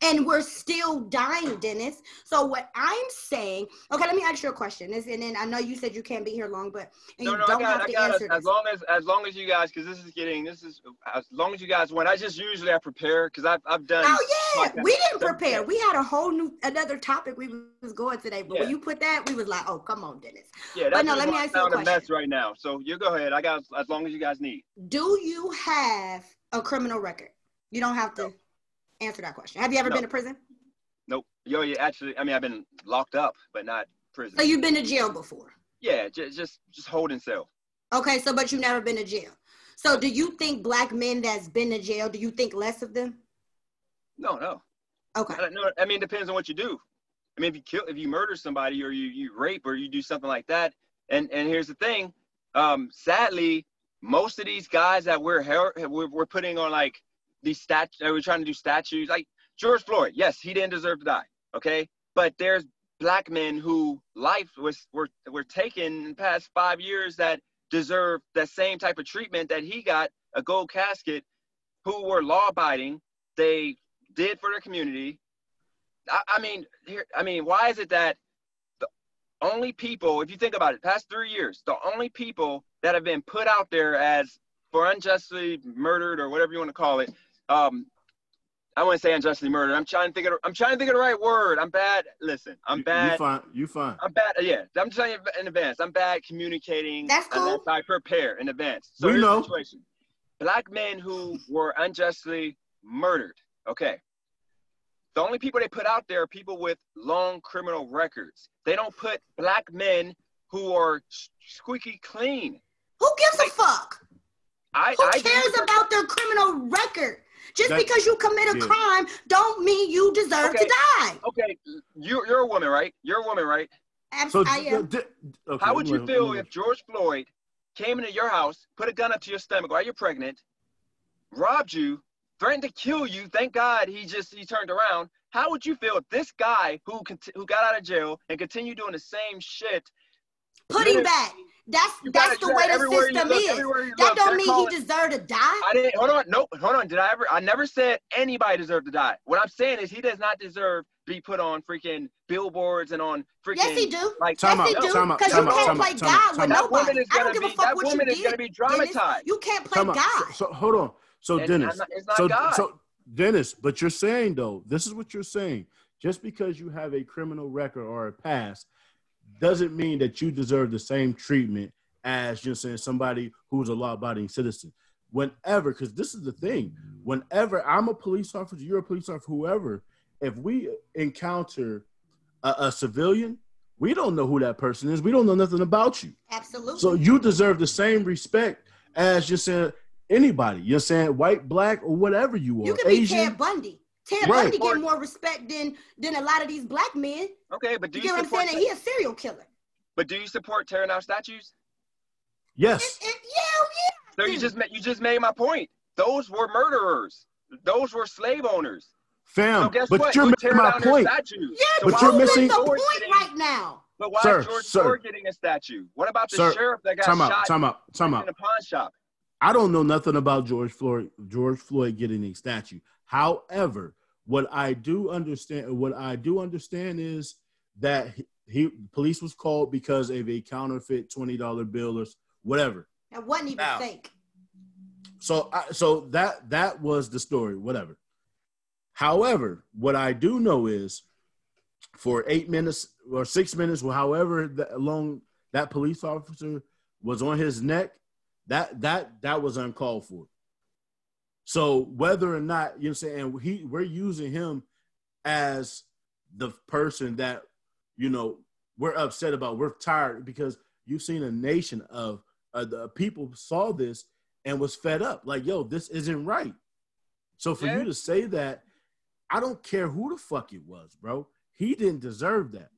And we're still dying, Dennis. So what I'm saying, okay, let me ask you a question. This, and then I know you said you can't be here long, but and No, you no, I don't got, have I to got. As long as, as long as you guys, because this is getting, this is as long as you guys want. I just usually I prepare because I've, I've done. Oh yeah, we didn't prepare. We had a whole new another topic we was going today, but Yeah. when you put that, we was like, oh come on, Dennis. Yeah, but no, let me ask you a a mess right now. So you go ahead. I got as long as you guys need. Do you have a criminal record? You don't have to answer that question. Have you ever No. been to prison? Nope. Yo, yeah, actually, I mean, I've been locked up, but not prison. So you've been to jail before. yeah, just just just holding cell. Okay, so but you've never been to jail. So do you think black men that's been to jail, do you think less of them? No, no. Okay. I, don't. I mean, it depends on what you do. I mean, if you kill, if you murder somebody, or you you rape, or you do something like that, and and here's the thing, um, sadly, most of these guys that we're, we're putting on like these stat, uh, we're trying to do statues. Like George Floyd, yes, he didn't deserve to die. Okay, but there's black men who life was were were taken in the past five years that deserve the same type of treatment that he got a gold casket, who were law abiding. They did for their community. I, I mean, here, I mean, why is it that the only people, if you think about it, past three years, the only people that have been put out there as for unjustly murdered or whatever you want to call it, um, I want to say unjustly murdered. I'm trying to think of I'm trying to think of the right word. I'm bad. Listen, I'm You- bad. You fine. You fine. I'm bad. Yeah, I'm just telling you in advance. I'm bad communicating. That's cool. Unless I prepare in advance. So We here's the know. situation. Black men who were unjustly murdered. Okay. The only people they put out there are people with long criminal records. They don't put black men who are squeaky clean. Who gives a fuck? I, Who I do cares about their criminal record? Just That- because you commit a yeah. crime don't mean you deserve Okay. to die. Okay, you're, you're a woman, right? You're a woman, right? Abs- So, I am. d- d- okay, How would you feel gonna- if George Floyd came into your house, put a gun up to your stomach while you're pregnant, robbed you, threatened to kill you? Thank God he just he turned around. How would you feel if this guy who cont- who got out of jail and continued doing the same shit? Put him back. That's You that's the way the system look, is. That look, don't they're mean calling- he deserved to die. I didn't. Hold on. Nope. Hold on. Did I ever? I never said anybody deserved to die. What I'm saying is he does not deserve to be put on freaking billboards and on freaking. Yes, he do. Like Time yes, he out, do. Because you out, can't time play time God out, with time out. woman nobody. is I gonna don't give be. a fuck That what woman you is did. gonna be Dennis. dramatized. You can't play Time out. God. So, so hold on. So And Dennis, not- not so God. so Dennis, but you're saying though, this is what you're saying. Just because you have a criminal record or a past doesn't mean that you deserve the same treatment as just saying somebody who's a law-abiding citizen. Whenever, because this is the thing, whenever I'm a police officer, you're a police officer, whoever, if we encounter a, a civilian, we don't know who that person is. We don't know nothing about you. Absolutely. So you deserve the same respect as just saying anybody. You're saying white, black, or whatever you are. you can be Asian. Ted Bundy. Ted Right. Bundy get more respect than than a lot of these black men. Okay, but do You you, get what I'm support? saying? And he a serial killer. but do you support tearing down statues? yes. And, and yeah, So you just ma- you just made my point. Those were murderers. Those were slave owners. Fam, So guess but what? you're You missing my point. statues. yeah, So But but you're you're missing- the point getting- right now. But why Sir, is George sir. Floyd getting a statue? What about the Sir, sheriff that got Time shot out, time out, time in out. a pawn shop? I don't know nothing about George Floyd, George Floyd getting a statue. However, what I do understand, what I do understand is that he, he police was called because of a counterfeit twenty dollar bill or whatever. That wasn't even Now. fake. So, I, so that that was the story, whatever. However, what I do know is, for eight minutes or six minutes, or however that long that police officer was on his neck, that that that was uncalled for. So whether or not you know, what I'm saying he we're using him as the person that you know we're upset about, we're tired because you've seen a nation of uh, the people saw this and was fed up. Like, yo, this isn't right. So for Yeah. you to say that, I don't care who the fuck it was, bro. He didn't deserve that.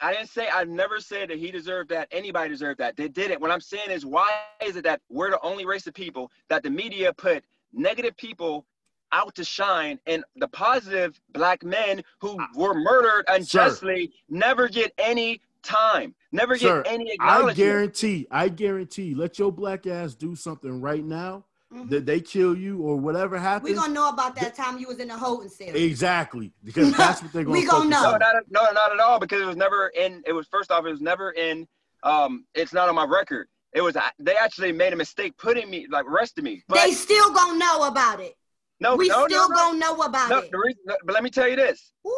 I didn't say I never said that he deserved that. Anybody deserved that. They didn't. What I'm saying is, why is it that we're the only race of people that the media put negative people out to shine, and the positive black men who were murdered unjustly never get any time, never get Sir, any I guarantee, I guarantee, let your black ass do something right now Mhm. that they kill you or whatever happens. We gonna know about that time you was in the holding cell. exactly because [laughs] that's what they're gonna, We gonna know. No, on. not, no, not at all. Because it was never in. It was first off, it was never in. Um, it's not on my record. It was. They actually made a mistake putting me, like, arresting me. But they still gonna know about it. no, we no, still no, no. gonna know about No, it. the reason, but let me tell you this: Woo.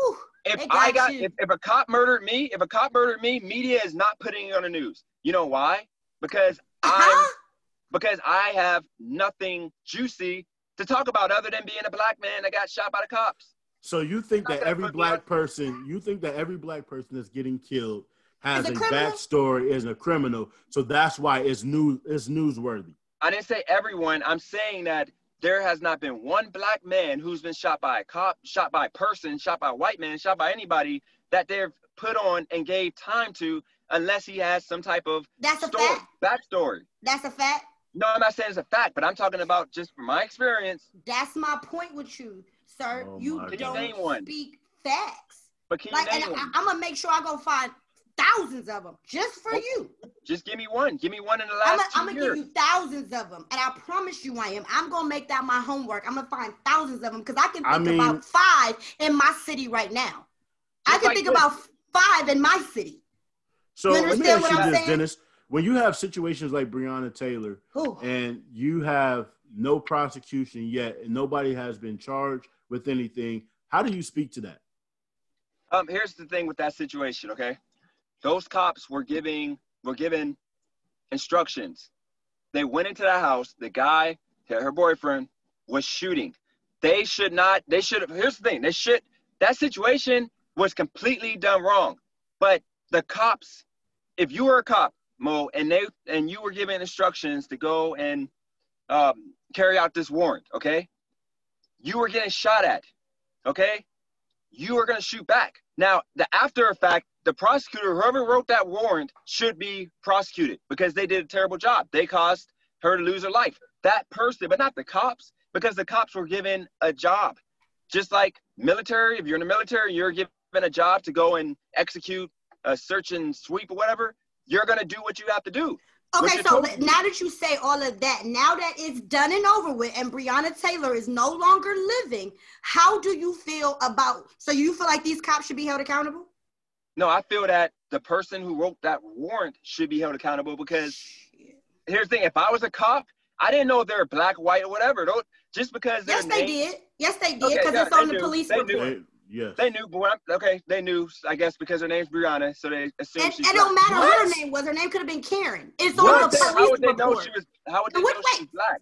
if They I got got, if, if a cop murdered me, if a cop murdered me, media is not putting it on the news. You know why? Because I'm Huh? because I have nothing juicy to talk about other than being a black man that got shot by the cops. So you think that every black person, you think that every black person that's getting killed has a a backstory, is a criminal. So that's why it's news, it's newsworthy. I didn't say everyone. I'm saying that there has not been one black man who's been shot by a cop, shot by a person, shot by a white man, shot by anybody that they've put on and gave time to, unless he has some type of That's a story, fact. backstory. That's a fact. No, I'm not saying it's a fact, but I'm talking about just from my experience. That's my point with you. sir. Oh you my Can you don't one? speak facts. But can you Like, and name I, one? I'm gonna make sure I go find thousands of them just for you. Just give me one. Give me one in the last I'm last gonna two give years. you thousands of them, and I promise you, I am. I'm gonna make that my homework. I'm gonna find thousands of them because I can think I mean- about five in my city right now. I can like think this. about five in my city. So You let me ask what you I'm this, saying? Dennis. When you have situations like Breonna Taylor Ooh. and you have no prosecution yet and nobody has been charged with anything, how do you speak to that? Um, here's the thing with that situation, okay? Those cops were giving were given instructions. They went into the house. The guy, her boyfriend, was shooting. They should not. They should have. Here's the thing. They should. That situation was completely done wrong. But the cops, if you were a cop, Mo, and they and you were given instructions to go and um, carry out this warrant, okay? You were getting shot at, okay? You were to shoot back. Now, the after effect, the prosecutor, whoever wrote that warrant, should be prosecuted because they did a terrible job. They caused her to lose her life. That person, but not the cops, because the cops were given a job. Just like military, if you're in the military, you're given a job to go and execute a search and sweep or whatever. You're going to do what you have to do. Okay, so that- now that you say all of that, now that it's done and over with, and Breonna Taylor is no longer living, how do you feel about? So you feel like these cops should be held accountable? No, I feel that the person who wrote that warrant should be held accountable because here's the thing: if I was a cop, I didn't know if they were black, white, or whatever. Don't, just because Yes, they name- did. Yes, they did Okay, because yeah, it's on the do. police They report. do. They- yes. They knew, but okay, they knew. I guess because her name's Breonna, so they assumed And she's it don't matter what her name was. Her name could have been Karen. It's How on would the they- how police would they know report. she was? How would they Wait, know wait. she was black?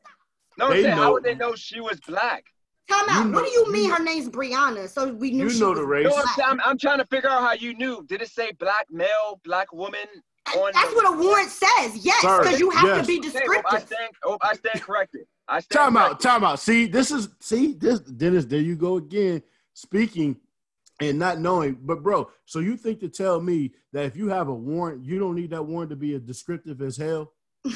No, I'm They saying, know- how would they know she was black? Time out. You what know- do you mean you- her name's Breonna? So we knew You she know was the race. No, black. I'm, I'm, I'm trying to figure out how you knew. Did it say black male, black woman on? That's the- what a warrant says. Yes, because you have yes. to be descriptive. Okay, well, I descriptive. stand. Oh, I stand corrected. I stand Time out, time out. See, this is see this Dennis. There you go again, speaking and not knowing. But bro, so you think to tell me that if you have a warrant, you don't need that warrant to be as descriptive as hell? [laughs]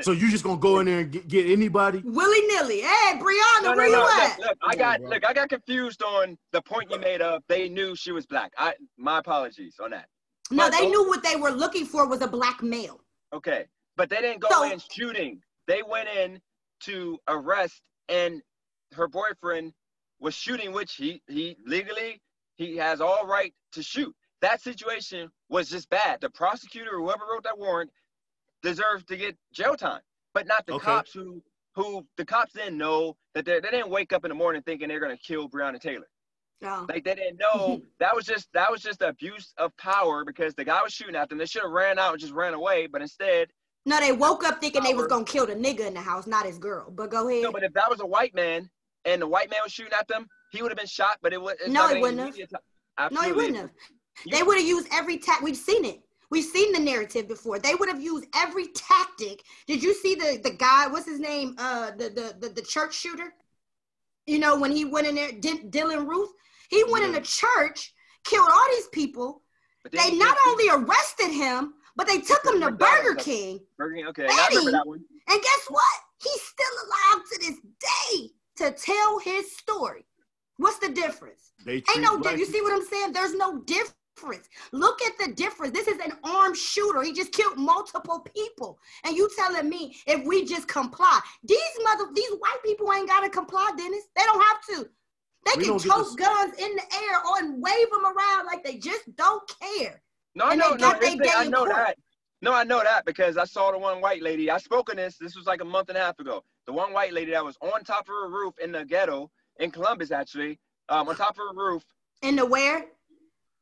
So you just gonna go in there and get, get anybody? Willy nilly. Hey, Breonna, No, no, where no. you Look, at? look, I got on, look, I got confused on the point you made of they knew she was black. I my apologies on that. No, But they those- knew what they were looking for was a black male. Okay. But they didn't go So- in shooting. They went in to arrest and her boyfriend was shooting, which he he legally he has all right to shoot. That situation was just bad. The prosecutor, whoever wrote that warrant, deserved to get jail time, but not the Okay. cops who who the cops didn't know that they they didn't wake up in the morning thinking they're gonna kill Breonna Taylor. Oh. Like they didn't know [laughs] that was just that was just abuse of power because the guy was shooting at them. They should have ran out and just ran away, but instead, No, they woke up thinking they was gonna kill the nigga in the house, not his girl. But go ahead. no. But if that was a white man and the white man was shooting at them, he would have been shot. But it it's No, not he wouldn't have. no, he wouldn't have. They would have used every tactic. We've seen it. We've seen the narrative before. They would have used every tactic. Did you see the the guy? What's his name? Uh, the the the, the church shooter. You know when he went in there, D- Dylann Roof. He went in Yeah. the church, killed all these people. They not only arrested him, but they took him to Burger King. Burger King, Okay, I remember that one. And guess what? He's still alive to this day to tell his story. What's the difference? They Ain't treat no difference. You see what I'm saying? There's no difference. Look at the difference. This is an armed shooter. He just killed multiple people. And you telling me if we just comply, these mother, these white people ain't gotta comply, Dennis. They don't have to. They We can don't tote guns in the air or and wave them around like they just don't care. No, I And know, they no, got they here's the thing, day I know court. that. No, I know that because I saw the one white lady. I spoke on this. This was like a month and a half ago. The one white lady that was on top of her roof in the ghetto in Columbus, actually, um, on top of her roof. In the where?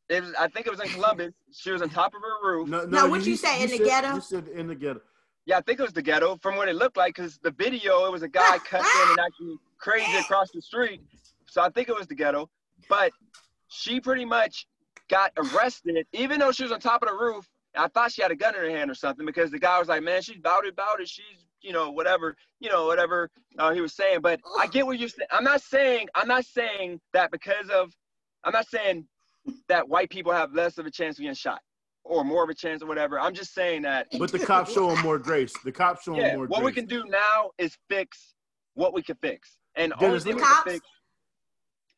It was, I think it was in Columbus. She was on top of her roof. No, Now, what you say, in the said- ghetto? You said in the ghetto. Yeah, I think it was the ghetto from what it looked like because the video, it was a guy [laughs] cut in and actually crazy across the street. So I think it was the ghetto. But she pretty much got arrested, even though she was on top of the roof. I thought she had a gun in her hand or something because the guy was like, man, she's about it, about it. She's, you know, whatever, you know, whatever uh, he was saying. But I get what you're saying. I'm not saying, I'm not saying that because of, I'm not saying that white people have less of a chance of getting shot or more of a chance or whatever. I'm just saying that [laughs] But the cops show them more grace. The cops show them yeah, more what grace. we can do now is fix what we can fix. And all only we me- can Cops? fix,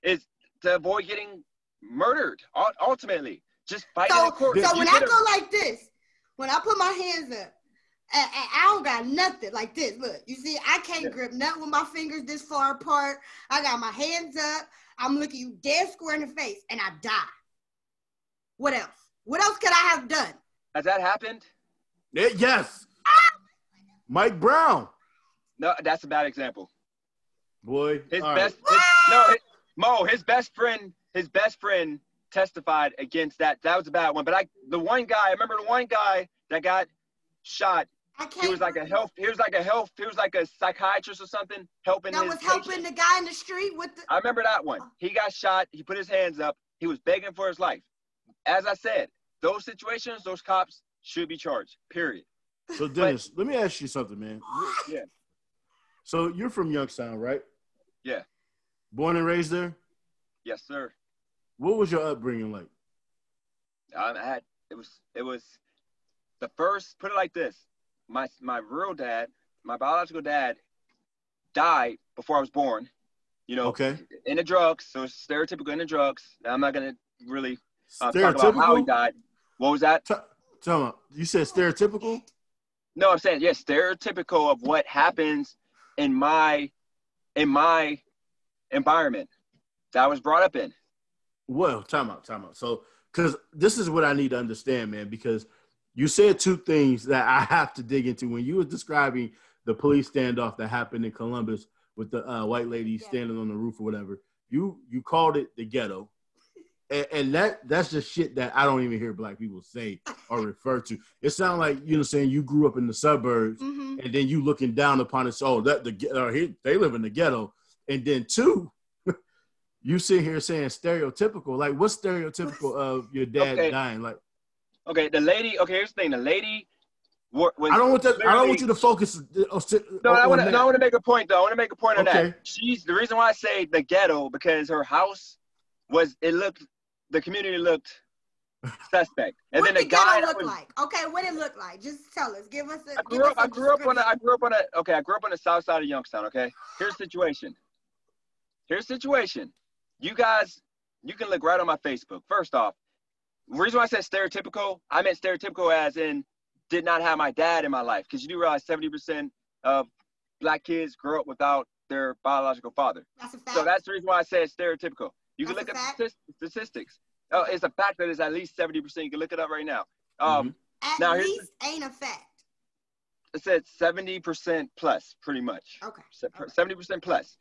is to avoid getting murdered. Ultimately, just fighting So, in so You when I go like this, when I put my hands up, and, and I don't got nothing like this. Look, you see, I can't Yeah. grip nothing with my fingers this far apart. I got my hands up. I'm looking you dead square in the face, and I die. What else? What else could I have done? has that happened? Eh, yes. Mike Brown. No, that's a bad example. Boy. His all right. best, his, no, his, Mo, his best friend, his best friend testified against that. That was a bad one. But I, the one guy, I remember the one guy that got shot. I can't. He was like a breathe. health. He was like a health. He was like a psychiatrist or something, helping. That his was helping patient. the guy in the street with the. I remember that one. Oh. He got shot. He put his hands up. He was begging for his life. As I said, those situations, those cops should be charged. Period. So Dennis, let me ask you something, man. Yeah. So you're from Youngstown, right? Yeah. Born and raised there. Yes, sir. What was your upbringing like? I had it was it was the first. Put it like this: my my real dad, my biological dad, died before I was born. You know, Okay. in the drugs. So stereotypical in the drugs. I'm not gonna really uh, talk about how he died. What was that? T- tell me, you said stereotypical. No, I'm saying yes, stereotypical of what happens in my in my environment that I was brought up in. Well, time out, time out. So, because this is what I need to understand, man, because you said two things that I [laughs] have to dig into. When you were describing the police standoff that happened in Columbus with the uh, white lady Yeah. standing on the roof or whatever, you you called it the ghetto, and, and that that's just shit that I don't even hear black people say or refer to. It sounds like you know, saying you grew up in the suburbs, Mhm. and then you looking down upon it. So oh, that the he, they live in the ghetto, and then two, you sit here saying stereotypical. Like what's stereotypical [laughs] of your dad Okay. dying? Like Okay, the lady. Okay, here's the thing: the lady was. I don't want that. I don't want you to focus. uh, No, I on want to. No, I want to make a point though. I want to make a point on Okay. that. She's the reason why I say the ghetto because her house was. It looked. The community looked [laughs] suspect, and what then the did guy ghetto that look was. like? Okay, what it look like? Just tell us. Give us a. I give grew us up. I a grew up on. A, I description. grew up on a. Okay, I grew up on the south side of Youngstown. Okay, here's the situation. Here's the situation. You guys, you can look right on my Facebook. First off, the reason why I said stereotypical, I meant stereotypical as in did not have my dad in my life because you do realize 70% of black kids grow up without their biological father. That's a fact. So that's the reason why I said stereotypical. You can That's look a up the statistics. Oh, it's a fact that it's at least 70%. You can look it up right now. Um, At now here's the- least ain't a fact. It said 70% plus, pretty much. Okay. Okay. 70% plus.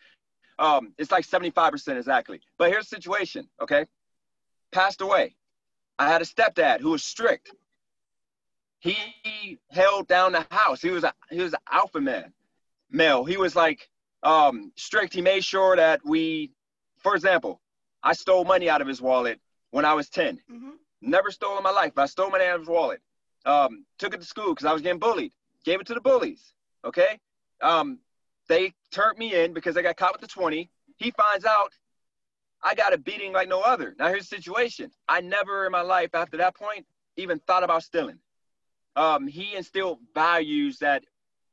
Um, it's like 75% exactly. But here's the situation, okay? Passed away. I had a stepdad who was strict. He held down the house. He was a he was an alpha man, male. He was like um, strict. He made sure that we, for example, I stole money out of his wallet when I was 10. hmm Never stole in my life, but I stole money out of his wallet. Um, took it to school because I was getting bullied. Gave it to the bullies. Okay. Um, they turned me in because I got caught with the 20. He finds out I got a beating like no other. Now here's the situation. I never in my life after that point even thought about stealing. Um, he instilled values that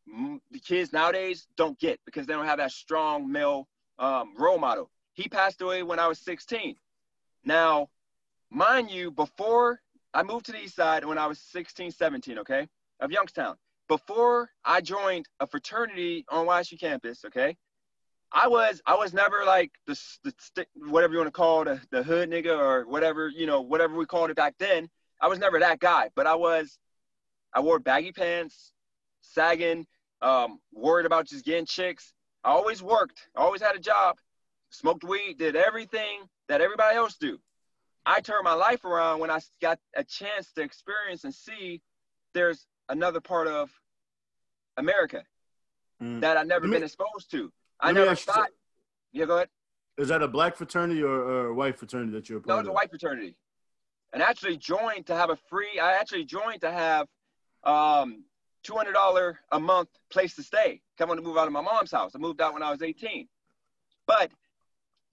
the kids nowadays don't get because they don't have that strong male um, role model. He passed away when I was 16. Now, mind you, before I moved to the east side when I was 16, 17, okay, of Youngstown, before I joined a fraternity on YSU campus, okay, I was I was never like the, the stick, whatever you want to call the, the hood nigga or whatever, you know, whatever we called it back then. I was never that guy, but I was, I wore baggy pants, sagging, um, worried about just getting chicks. I always worked, I always had a job, smoked weed, did everything that everybody else do. I turned my life around when I got a chance to experience and see there's another part of America Mm. that I've never me- been exposed to. I never ask you. Yeah, go ahead. Is that a black fraternity or, or a white fraternity that you're a part No, part it's a white fraternity. And I actually joined to have a free. I actually joined to have um, two hundred dollar a month place to stay. Coming to move out of my mom's house. I moved out when I was eighteen. But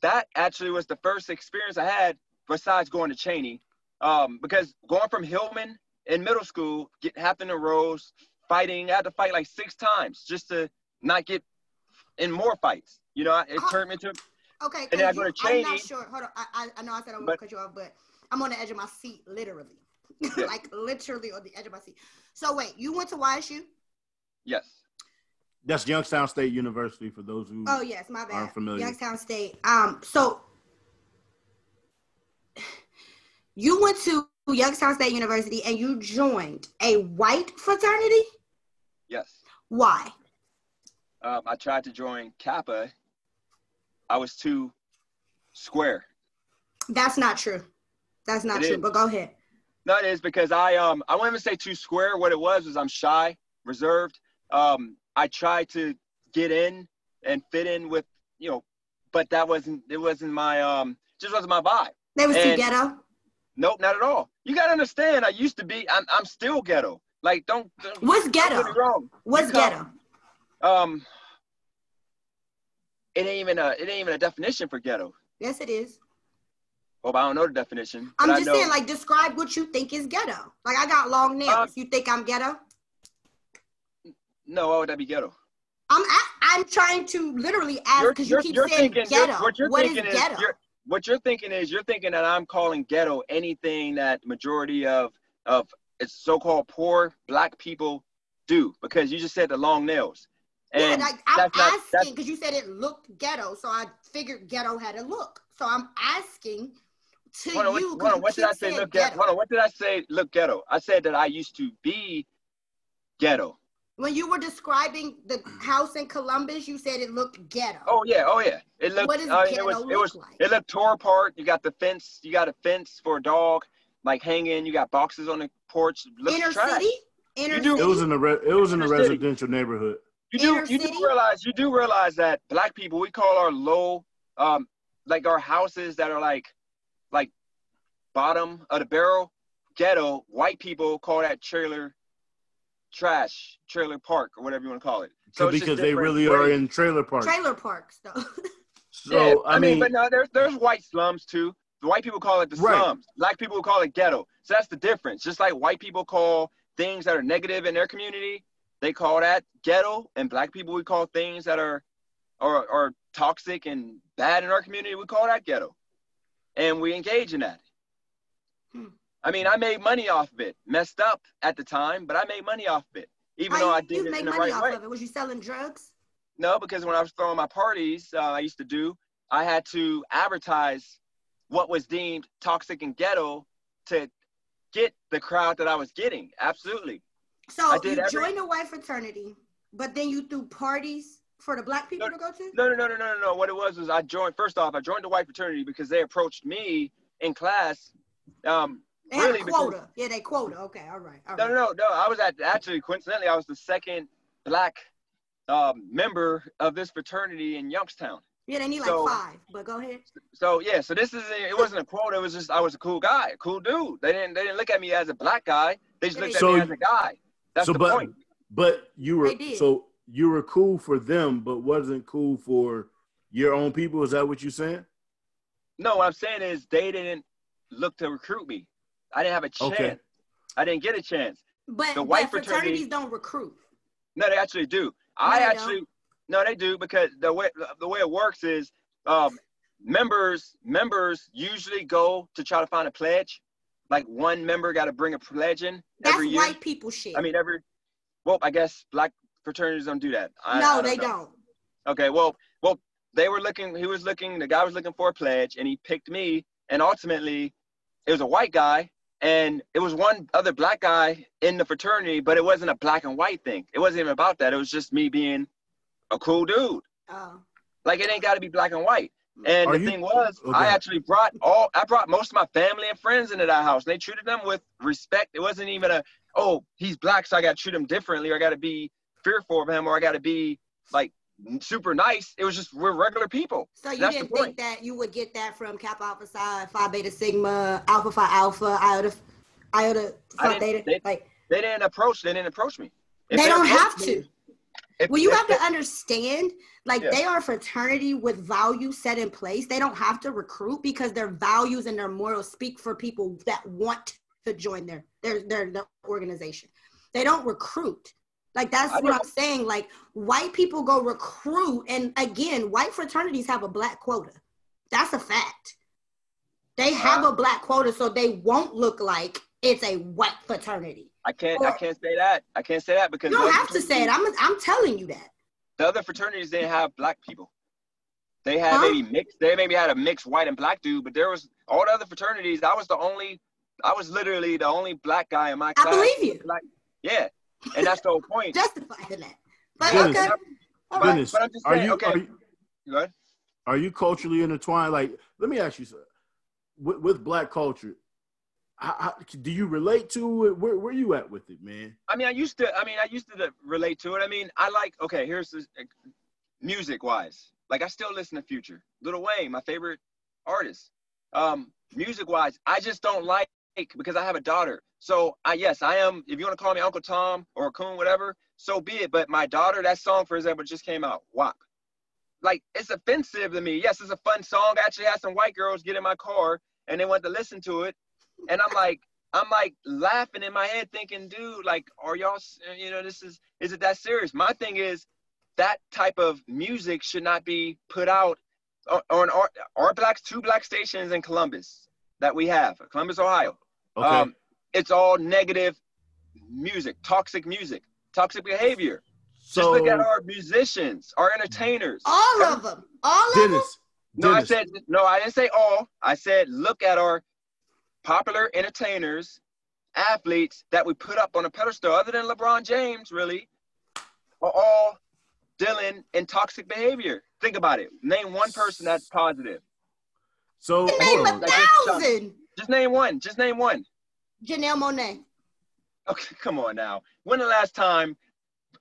that actually was the first experience I had besides going to Chaney, um, because going from Hillman in middle school, get having the rows, fighting. I had to fight like six times just to not get in more fights. You know, it turned me into Okay, And then I 'cause go to you- I'm not sure. Hold on. I, I, I know I said I won't But- cut you off, but I'm on the edge of my seat, literally. [laughs] Yeah. like literally on the edge of my seat. So wait, you went to YSU? Yes. That's Youngstown State University for those who. Oh yes, my bad. Aren't familiar. Youngstown State. Um, so [sighs] you went to Youngstown State University and you joined a white fraternity. Yes. Why? Um, I tried to join Kappa. I was too square. That's not true. That's not It true. is. But go ahead. No, it is because I um I won't even say too square. What it was was I'm shy, reserved. Um, I tried to get in and fit in with you know, but that wasn't it wasn't my um just wasn't my vibe. They was too And- ghetto. Nope, not at all. You gotta understand. I used to be. I'm I'm still ghetto. Like don't. don't What's don't ghetto? wrong. What's come- ghetto? Um. It ain't even a it ain't even a definition for ghetto. Yes, it is. Well, I don't know the definition. I'm just saying, like, describe what you think is ghetto. Like, I got long nails. Um, you think I'm ghetto? No, why would that be ghetto? I'm I, I'm trying to literally ask because you keep saying thinking- ghetto. what you're What is thinking is ghetto? you're- what you're thinking is you're thinking that I'm calling ghetto anything that majority of of so-called poor black people do because you just said the long nails. yeah, And like I'm not- asking because you said it looked ghetto, so I figured ghetto had a look. So I'm asking to hold on, what, you. hold on, what did I say? Look ghetto. Hold on, what did I say? Look ghetto. I said that I used to be ghetto. When you were describing the house in Columbus, you said it looked ghetto. Oh yeah, oh yeah. It looked. What does uh, ghetto it was. look It was. like? It looked tore apart. You got the fence. You got a fence for a dog, like hanging. You got boxes on the porch. Inner trash. city? Inner You do- city? It was in a re- it was in a Inner city. residential neighborhood. You do. Inner You do realize. You do realize that black people we call our low, um, like our houses that are like, like, bottom of the barrel, ghetto. White people call that trailer, trash, trailer park or whatever you want to call it. So because they different really are in trailer parks. Trailer parks, though. [laughs] So yeah, I, mean, but no, there's there's white slums too. The white people call it the Right. slums. Black people call it ghetto. So that's the difference. Just like white people call things that are negative in their community, they call that ghetto, and black people we call things that are are, are toxic and bad in our community, we call that ghetto, and we engage in that. I mean, I made money off of it. Messed up at the time, but I made money off of it, even How though I did it make in the money right off way. of it? Was you selling drugs? No, because when I was throwing my parties, uh, I used to do, I had to advertise what was deemed toxic and ghetto to get the crowd that I was getting. Absolutely. So I you every- joined a white fraternity, but then you threw parties for the black people No, to go to? No, no, no, no, no, no, no. What it was was I joined, first off, I joined the white fraternity because they approached me in class. Um, They had really a because- quota. Yeah, they quota. Okay, all right. All no, right. no, no, no. I was at, actually, coincidentally, I was the second black um, member of this fraternity in Youngstown. Yeah, they need like So- five, but go ahead. So yeah, so this is it wasn't a quote. It was just I was a cool guy, a cool dude. They didn't they didn't look at me as a black guy. They just looked at me as a guy. That's so the but point. but you were so you were cool for them, but wasn't cool for your own people. Is that what you're saying? No, what I'm saying is they didn't look to recruit me. I didn't have a chance. Okay. I didn't get a chance. But, The white but fraternity- fraternities don't recruit. No, they actually do. I they actually no, they do because the way the way it works is um, members members usually go to try to find a pledge. Like one member got to bring a pledge in That's every year. white people shit. I mean, every well, I guess black fraternities don't do that. I, no, I they know. don't. Okay, well, well, they were looking. He was looking. The guy was looking for a pledge, and he picked me. And ultimately, it was a white guy, and it was one other black guy in the fraternity, but it wasn't a black and white thing. It wasn't even about that. It was just me being a cool dude. Oh. Like it ain't got to be black and white. And Are the you- thing was, Okay. I actually brought all. I brought most of my family and friends into that house. And they treated them with respect. It wasn't even a, oh, he's black, so I got to treat him differently, or I got to be fearful of him, or I got to be like super nice. It was just we're regular people. So you That's didn't think that you would get that from Kappa Alpha Psi, Phi Beta Sigma, Alpha Phi Alpha, Iota, Iota Phi Theta? they- like They didn't approach. They didn't approach me. If they don't have me- to. if- Well, you if have they- to understand, like Yeah. they are a fraternity with values set in place. They don't have to recruit because their values and their morals speak for people that want to join their their their, their organization. They don't recruit. Like that's what. I'm saying. Like white people go recruit, and again, white fraternities have a black quota. That's a fact. They have a black quota, so they won't look like it's a white fraternity. I can't. Or, I can't say that. I can't say that because you don't have to say it. I'm. I'm telling you that. The other fraternities didn't have black people. They had huh? maybe mixed. They maybe had a mixed white and black dude, but there was all the other fraternities. I was the only. I was literally the only black guy in my class. I believe you. Black, yeah, and that's the whole point. Justifying that. But Dennis, okay. But, Dennis, but I'm just saying, are you, okay. Are you, Go Are you culturally intertwined? Like, let me ask you, sir, with, with black culture, how, how, do you relate to it? Where, where you at with it, man? I mean, I used to. I mean, I used to relate to it. I mean, I like. Okay, here's this, music wise. Like, I still listen to Future, Lil Wayne, my favorite artist. Um, music wise, I just don't like because I have a daughter. So I yes, I am. If you want to call me Uncle Tom or Coon, whatever, so be it. But my daughter, that song, for example, just came out. WAP. Like it's offensive to me. Yes, it's a fun song. I actually had some white girls get in my car and they want to listen to it, and I'm like, I'm like laughing in my head, thinking, dude, like, are y'all, you know, this is, is it that serious? My thing is, that type of music should not be put out on our, our blacks, two black stations in Columbus that we have, Columbus, Ohio. Okay. Um, it's all negative music, toxic music, toxic behavior. So, Just look at our musicians, our entertainers. All of them. All Dennis, of them. No, Dennis. I said no. I didn't say all. I said look at our popular entertainers, athletes that we put up on a pedestal, other than LeBron James, really, are all dealing in toxic behavior. Think about it. Name one person that's positive. So name a thousand. Just name one. Just name one. Janelle Monáe. Okay, [laughs] come on now. When the last time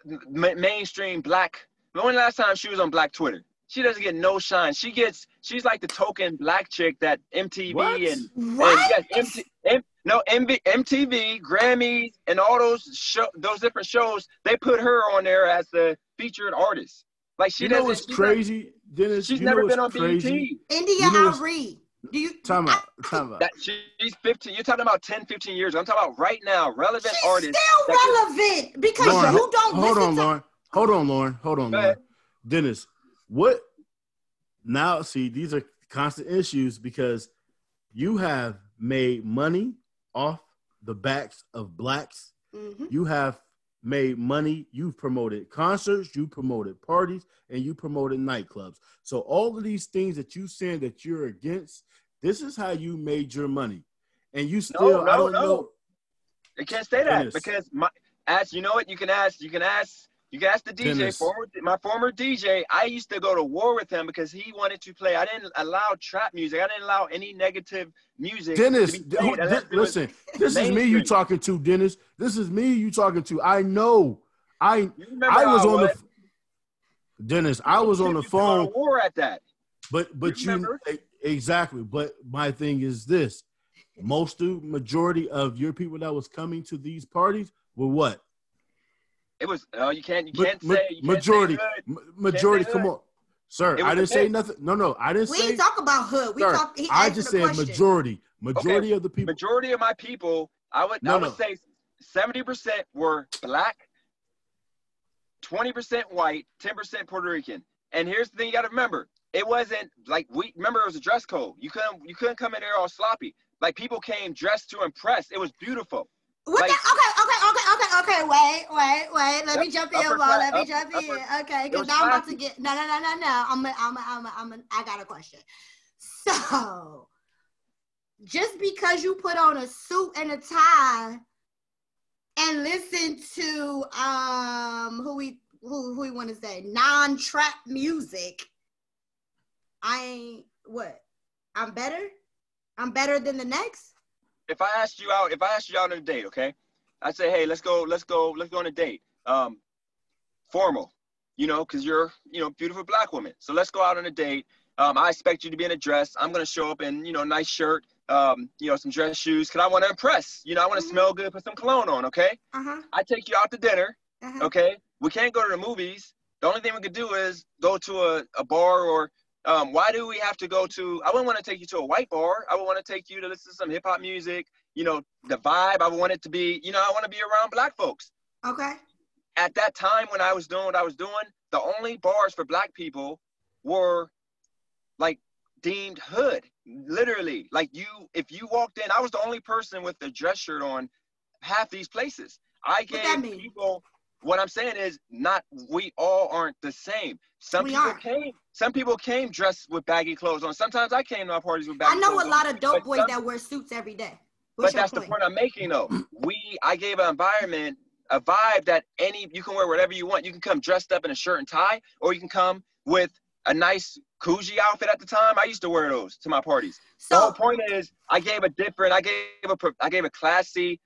mainstream black? When the last time she was on Black Twitter? she doesn't get no shine. She gets she's like the token black chick that MTV what? and, what? and yes, MT, M, no MV, MTV, Grammys, and all those show those different shows. They put her on there as the featured artist. Like she you know what's crazy, Dennis? She's you never been on crazy? BET. India you know Arie. Do you time out? Time out. That she's 15. You're talking about 10, 15 years. I'm talking about right now, relevant she's artists. Still relevant can, because Lauren, you don't. Hold on, to, Lauren. Hold on, Lauren. Hold on, Lauren. Dennis, what now? See, these are constant issues because you have made money off the backs of blacks. Mm-hmm. You have made money. You've promoted concerts, you promoted parties, and you promoted nightclubs. So all of these things that you saying that you're against, this is how you made your money. And you still, no, no, I don't no. know. You can't say that because my ask. You know what? You can ask. You can ask you can ask the DJ, former, my former DJ. I used to go to war with him because he wanted to play. I didn't allow trap music. I didn't allow any negative music. Dennis, who, listen, this is me you talking to, Dennis. This is me you talking to. I know. I I was on what? the Dennis. I was on the phone. On war at that. But but you, you exactly. But my thing is this: most of majority of your people that was coming to these parties were what it was. Oh, you can't. You can't ma- say. You majority. Can't say majority. Come on, sir. I didn't say nothing. No, no. I didn't we say. We talk about hood. We sir, talk. I just said question. majority. Majority okay. of the people. Majority of my people. I would. No, I would no. say seventy percent were black. Twenty percent white. Ten percent Puerto Rican. And here's the thing you got to remember. It wasn't like we remember it was a dress code. You couldn't you couldn't come in there all sloppy. Like people came dressed to impress. It was beautiful. What like, the, okay, okay, okay, okay, okay. Wait, wait, wait. Let me jump in, Paul. Let me jump in. Okay, because now I'm about to get no, no, no, no, no. I'm, a, I'm, a, I'm, a, I'm. A, I got a question. So, just because you put on a suit and a tie and listen to um who we who who we want to say non trap music, I ain't what? I'm better. I'm better than the next if I asked you out, if I asked you out on a date, okay, I say, hey, let's go, let's go, let's go on a date. Um, formal, you know, because you're, you know, beautiful black woman. So let's go out on a date. Um, I expect you to be in a dress. I'm gonna show up in, you know, nice shirt, um, you know, some dress shoes, cause I want to impress. You know, I want to mm-hmm. smell good, put some cologne on. Okay. Uh-huh. I take you out to dinner. Uh-huh. Okay. We can't go to the movies. The only thing we could do is go to a, a bar or um, why do we have to go to? I wouldn't want to take you to a white bar. I would want to take you to listen to some hip hop music. You know, the vibe. I would want it to be. You know, I want to be around black folks. Okay. At that time when I was doing what I was doing, the only bars for black people were like deemed hood. Literally, like you, if you walked in, I was the only person with the dress shirt on half these places. I gave people. What I'm saying is, not we all aren't the same. Some We people aren't. came. Some people came dressed with baggy clothes on. Sometimes I came to my parties with baggy clothes. I know a on. lot of dope But boys some- that wear suits every day. but What's your that's the point I'm making though. [laughs] We I gave an environment, a vibe that any you can wear whatever you want. You can come dressed up in a shirt and tie, or you can come with a nice Coogi outfit at the time. I used to wear those to my parties. The whole point is I gave a different, I gave a I gave a classy,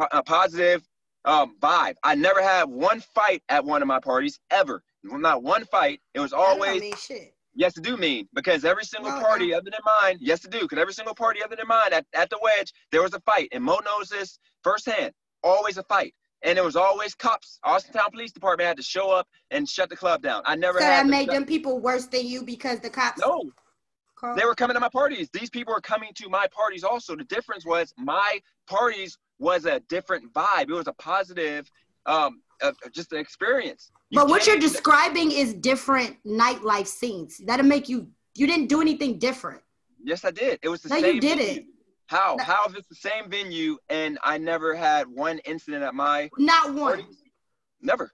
a uh, positive um, vibe. I never had one fight at one of my parties ever. Not one fight. It was always mean shit. Yes, it do mean because every single it party other than mine, yes, it do. Because every single party other than mine at, at the wedge, there was a fight, and Mo knows this firsthand. Always a fight, and it was always cops. Austintown Police Department had to show up and shut the club down. I never So had that to made shut- them people worse than you because the cops. No, called- they were coming to my parties. These people were coming to my parties also. The difference was my parties was a different vibe. It was a positive, um, uh, just an experience. You But what you're describing is different nightlife scenes. That'll make you. You didn't do anything different. Yes, I did. It was the No, you same. didn't. venue. How? No. How if it's the same venue and I never had one incident at my Not one. parties? Never.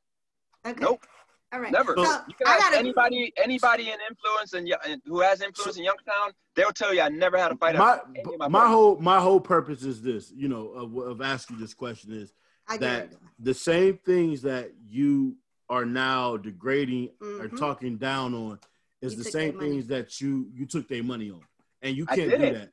Okay. Nope. All right. Never. So you can I ask gotta. anybody, anybody in influence and, and who has influence in Youngstown, they'll tell you I never had a fight. my at any of my my whole my whole purpose is this, you know, of, of asking this question is I that the same things that you are now degrading or Mhm. talking down on is You the same things that you you took their money on, and you can't do that.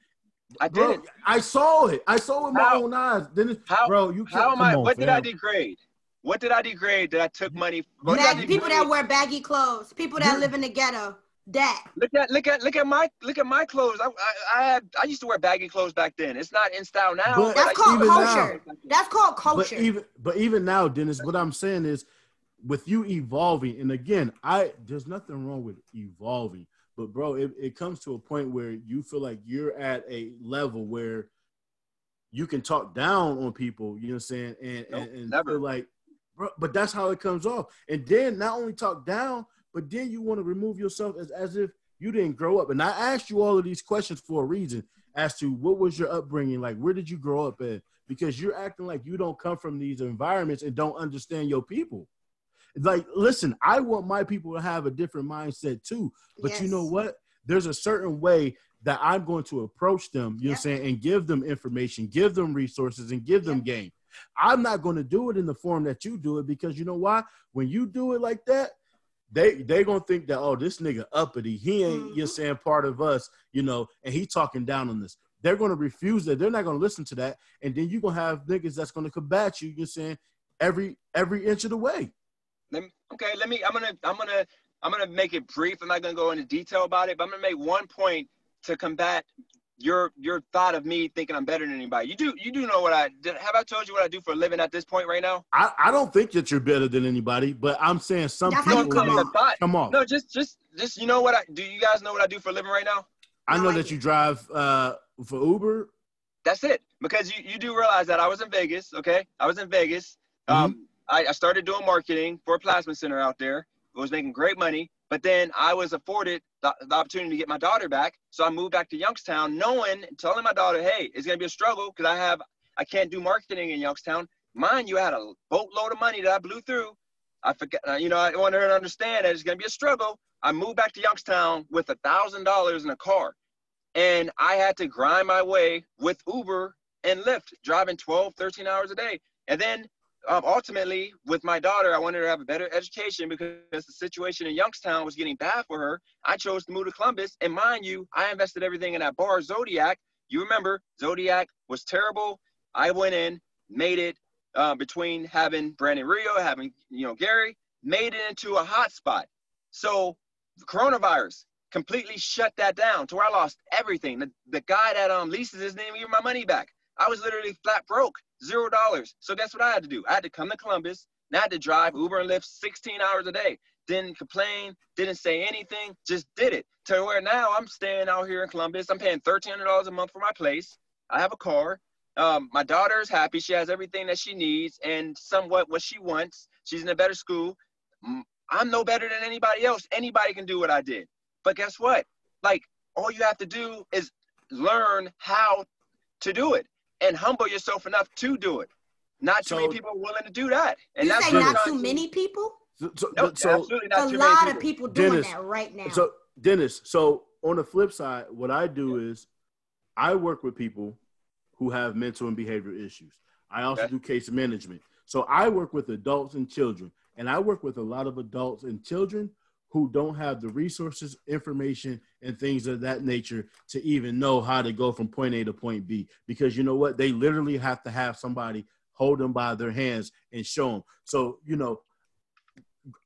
I Bro, did it. I saw it. I saw it with my own eyes. Then, it's- How- bro, you can't. am I? Come on, what did I degrade? What did I degrade that I took money? What did I Bag- people that wear baggy clothes, people that You- live in the ghetto. That. Look at look at look at my look at my clothes. I, I I had I used to wear baggy clothes back then. It's not in style now. But- That's called even now- culture. That's called But culture. even but even now, Dennis, what I'm saying is, with you evolving, and again, I there's nothing wrong with evolving, but bro, it, it comes to a point where you feel like you're at a level where you can talk down on people. You know what I'm saying? And Nope, and, and never. feel like, bro, but that's how it comes off. And then not only talk down, but then you want to remove yourself as as if you didn't grow up. And I asked you all of these questions for a reason as to what was your upbringing like. Where did you grow up at? Because you're acting like you don't come from these environments and don't understand your people. Like, listen, I want my people to have a different mindset too. But you know what? There's a certain way that I'm going to approach them, you know what I'm saying, and give them information, give them resources, and give them Yep. game. I'm not going to do it in the form that you do it because you know why? When you do it like that, they they gonna think that oh this nigga uppity he ain't you're Mhm. saying part of us you know and he talking down on this they're gonna refuse that they're not gonna listen to that and then you're gonna have niggas that's gonna combat you you're saying every every inch of the way Let me, okay, let me. I'm gonna. I'm gonna. I'm gonna make it brief. I'm not gonna go into detail about it, but I'm gonna make one point to combat your your thought of me thinking I'm better than anybody. You do. You do know what I did. Have I told you what I do for a living at this point right now? I, I don't think that you're better than anybody but i'm saying some That's people come may- off. come on No, just just just you know what I do. You guys know what I do for a living right now? i No know that idea. you drive uh for uber That's it. Because you, you do realize that I was in Vegas, okay? I was in Vegas. Um, I, I started doing marketing for a plasma center out there. I was making great money, but then I was afforded the, the opportunity to get my daughter back. So I moved back to Youngstown, knowing, telling my daughter, hey, it's gonna be a struggle because I have I can't do marketing in Youngstown. Mind you, I had a boatload of money that I blew through. I forgot, uh, you know, I want her to understand that it's gonna be a struggle. I moved back to Youngstown with a thousand dollars in a car and I had to grind my way with Uber and Lyft, driving 12, 13 hours a day. And then um, ultimately, with my daughter, I wanted her to have a better education because the situation in Youngstown was getting bad for her. I chose to move to Columbus. And mind you, I invested everything in that bar, Zodiac. You remember, Zodiac was terrible. I went in, made it uh, between having Brandon Rio, having, you know, Gary, made it into a hot spot. So coronavirus completely shut that down to where I lost everything. The, the guy that um leases his didn't even my money back. I was literally flat broke, zero dollars. So guess what I had to do? I had to come to Columbus and I had to drive Uber and Lyft 16 hours a day. Didn't complain, didn't say anything, just did it. To where now I'm staying out here in Columbus. I'm paying $1,300 a month for my place. I have a car. Um, my daughter is happy. She has everything that she needs and somewhat what she wants. She's in a better school. I'm no better than anybody else. Anybody can do what I did. But guess what? Like all you have to do is learn how to do it and humble yourself enough to do it. Not too So- many people are willing to do that. And you that's say not too many people? So, so, Nope, so, absolutely not a too lot many of people. people doing Dennis, that right now. so Dennis, so on the flip side, what I do is I work with people who have mental and behavioral issues. I also Okay. do case management. So I work with adults and children, and I work with a lot of adults and children who don't have the resources, information, and things of that nature to even know how to go from point A to point B. Because you know what? They literally have to have somebody hold them by their hands and show them. So, you know,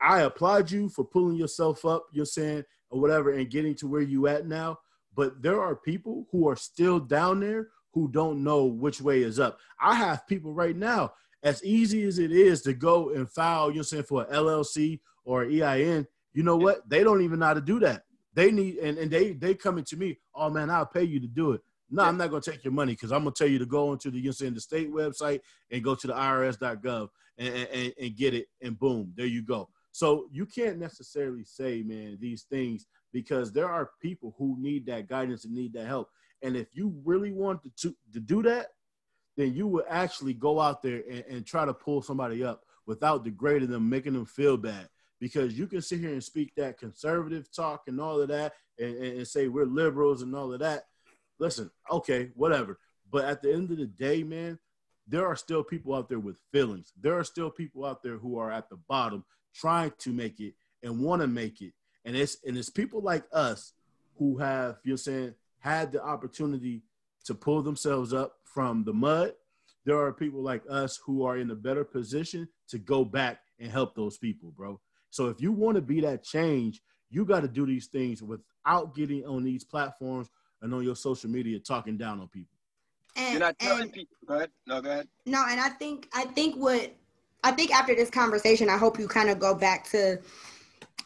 I applaud you for pulling yourself up, you're saying, or whatever, and getting to where you at now. But there are people who are still down there who don't know which way is up. I have people right now, as easy as it is to go and file, you're saying, for a LLC or EIN, you know what? They don't even know how to do that. They need and, and they they coming to me, oh man, I'll pay you to do it. No, I'm not gonna take your money because I'm gonna tell you to go into the saying the state website and go to the IRS.gov and, and, and get it, and boom, there you go. So you can't necessarily say, man, these things because there are people who need that guidance and need that help. And if you really want to, to, to do that, then you would actually go out there and, and try to pull somebody up without degrading them, making them feel bad. Because you can sit here and speak that conservative talk and all of that and, and, say we're liberals and all of that. Listen, okay, whatever. But at the end of the day, man, there are still people out there with feelings. There are still people out there who are at the bottom trying to make it and want to make it. And it's and it's people like us who have, you're saying, had the opportunity to pull themselves up from the mud. There are people like us who are in a better position to go back and help those people, bro. So if you want to be that change, you got to do these things without getting on these platforms and on your social media talking down on people. And, You're not telling and- people. Go ahead. No, go ahead. No, and I think I think what I think after this conversation, I hope you kind of go back to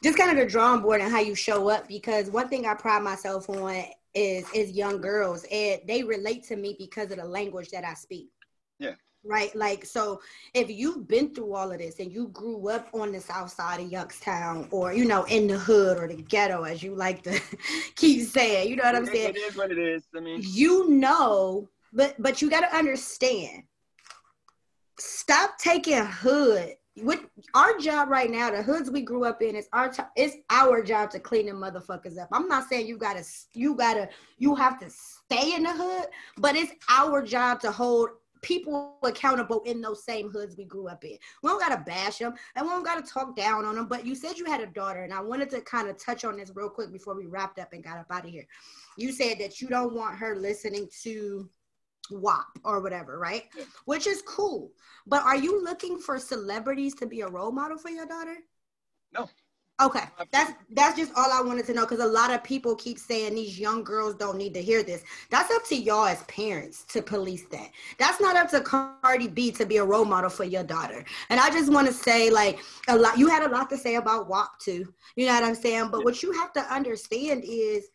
just kind of the drawing board and how you show up because one thing I pride myself on is is young girls and they relate to me because of the language that I speak. Right. Like so if you've been through all of this and you grew up on the south side of Youngstown or you know in the hood or the ghetto as you like to [laughs] keep saying, you know what I'm saying? it is what it is. I mean, you know but but you got to understand stop taking hood with our job right now the hoods we grew up in is our t- it's our job to clean them motherfuckers up i'm not saying you gotta you gotta you have to stay in the hood but it's our job to hold people accountable in those same hoods we grew up in we don't gotta bash them and we don't gotta talk down on them but you said you had a daughter and i wanted to kind of touch on this real quick before we wrapped up and got up out of here you said that you don't want her listening to WAP or whatever, right? Which is cool. But are you looking for celebrities to be a role model for your daughter? No. Okay, that's that's just all I wanted to know because a lot of people keep saying these young girls don't need to hear this. That's up to y'all as parents to police that. That's not up to Cardi B to be a role model for your daughter. And I just want to say, like a lot, you had a lot to say about WAP too. You know what I'm saying? But what you have to understand is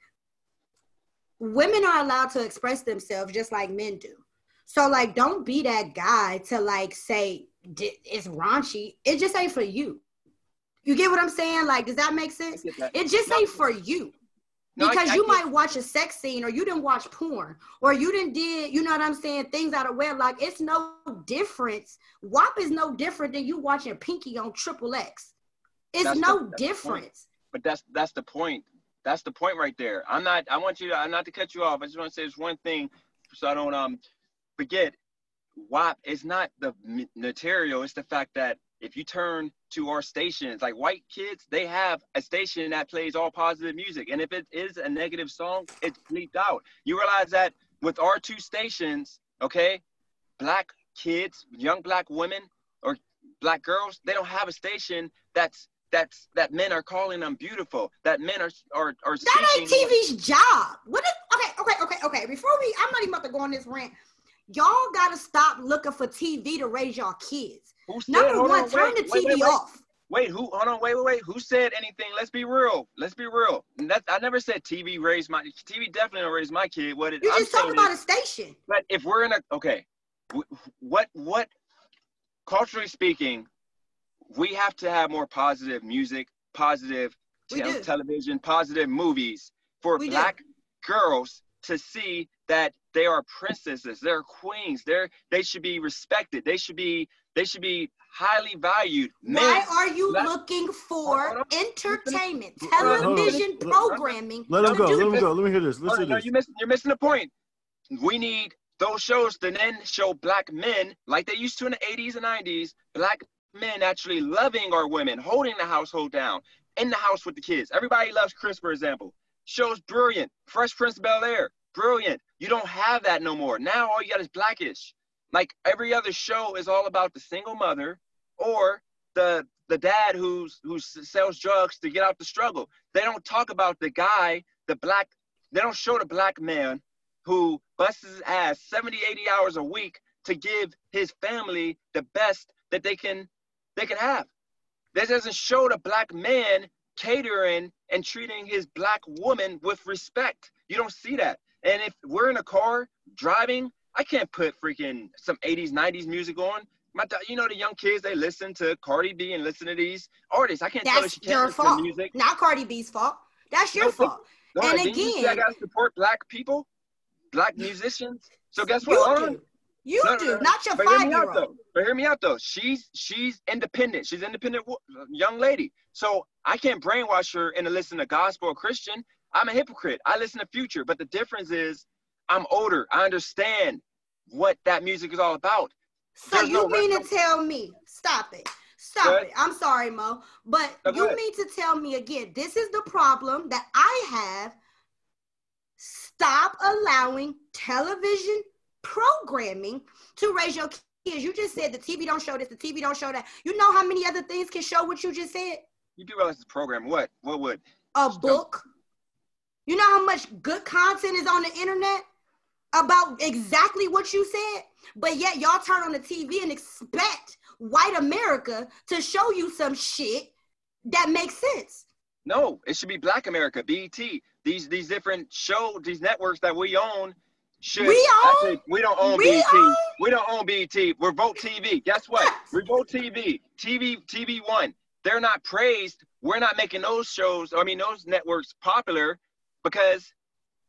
women are allowed to express themselves just like men do. So like, don't be that guy to like say it's raunchy. It just ain't for you. You get what I'm saying? Like, does that make sense? that. It just No. ain't for you. No, Because I you might watch a sex scene or you didn't watch porn or you didn't did, you know what I'm saying, things out of wedlock. It's no difference. WAP is no different than you watching Pinky on Triple X. It's That's no the difference. but that's that's the point. That's the point right there. I'm not. I want you to. I'm not to cut you off. I just want to say this one thing, so I don't um forget. WAP is not the material. It's the fact that if you turn to our stations, like white kids, they have a station that plays all positive music, and if it is a negative song, it's bleeped out. You realize that with our two stations, okay, black kids, young black women, or black girls, they don't have a station that's that's that men are calling them beautiful. That men are are are That ain't TV's job. What is okay, okay, okay, okay. Before we I'm not even about to go on this rant. Y'all gotta stop looking for TV to raise y'all kids. Who said, Number one, on, turn wait, the TV wait, wait. off. Wait, who? Hold on, wait, wait, wait. Who said anything? Let's be real. Let's be real. That I never said TV raised my TV. Definitely don't raise my kid. What it, You just talk saying about is, a station. but if we're in a okay, what what culturally speaking, we have to have more positive music, positive te- television, positive movies for We do. black girls to see that they are princesses, they're queens, they're they should be respected, they should be they should be highly valued. Men, Why are you looking for entertainment, television programming? Let him go. Let him go. Let me hear this. Listen no, no, you're missing, you're missing the point. We need those shows to then show black men, like they used to in the 80s and 90s, black men actually loving our women, holding the household down, in the house with the kids. Everybody loves Chris, for example. Show's brilliant. Fresh Prince of Bel Air, brilliant. You don't have that no more. Now all you got is Blackish. Like every other show is all about the single mother or the the dad who's who sells drugs to get out the struggle. They don't talk about the guy, the black. They don't show the black man who busts his ass 70, 80 hours a week to give his family the best that they can they can have. This doesn't show the black man catering and treating his black woman with respect. You don't see that. And if we're in a car driving, I can't put freaking some 80s, 90s music on. My, you know, the young kids, they listen to Cardi B and listen to these artists. I can't That's tell her she can't your fault. music. Not Cardi B's fault. That's your no, fault. No, and again, I gotta support black people, black musicians. So guess what? You do. You no, do, no, not your five year old. But hear me out though. She's she's independent. She's independent young lady. So I can't brainwash her into listening to gospel or Christian. I'm a hypocrite. I listen to Future, but the difference is I'm older. I understand what that music is all about. So There's you no mean to tell me? Stop it. Stop it. I'm sorry, Mo, but you mean to tell me again? This is the problem that I have. Stop allowing television programming to raise your kids. You just said the TV don't show this, the TV don't show that. You know how many other things can show what you just said? You do realize this program. What? What would? A book. You know how much good content is on the internet about exactly what you said? But yet y'all turn on the TV and expect white America to show you some shit that makes sense. No, it should be Black America, BET. These these different show, these networks that we own should. We own. we don't own we BET. Own? We don't own BET. Revolt TV. Guess what? Revolt TV. TV TV One. They're not praised. We're not making those shows. I mean, those networks popular because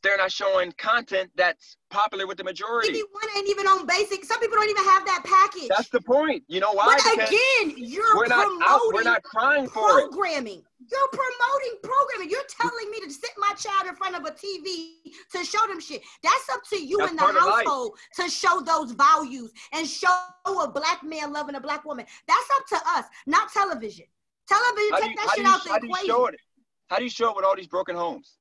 they're not showing content that's popular with the majority. TV One ain't even on basic. Some people don't even have that package. That's the point. You know why? But again, you're we're not out, we're not crying for programming. It. You're promoting programming. You're telling me to sit my child in front of a TV to show them shit. That's up to you that's in the household to show those values and show a black man loving a black woman. That's up to us, not television. Television, how take you, that shit you, out the equation. Show it? How do you show it with all these broken homes?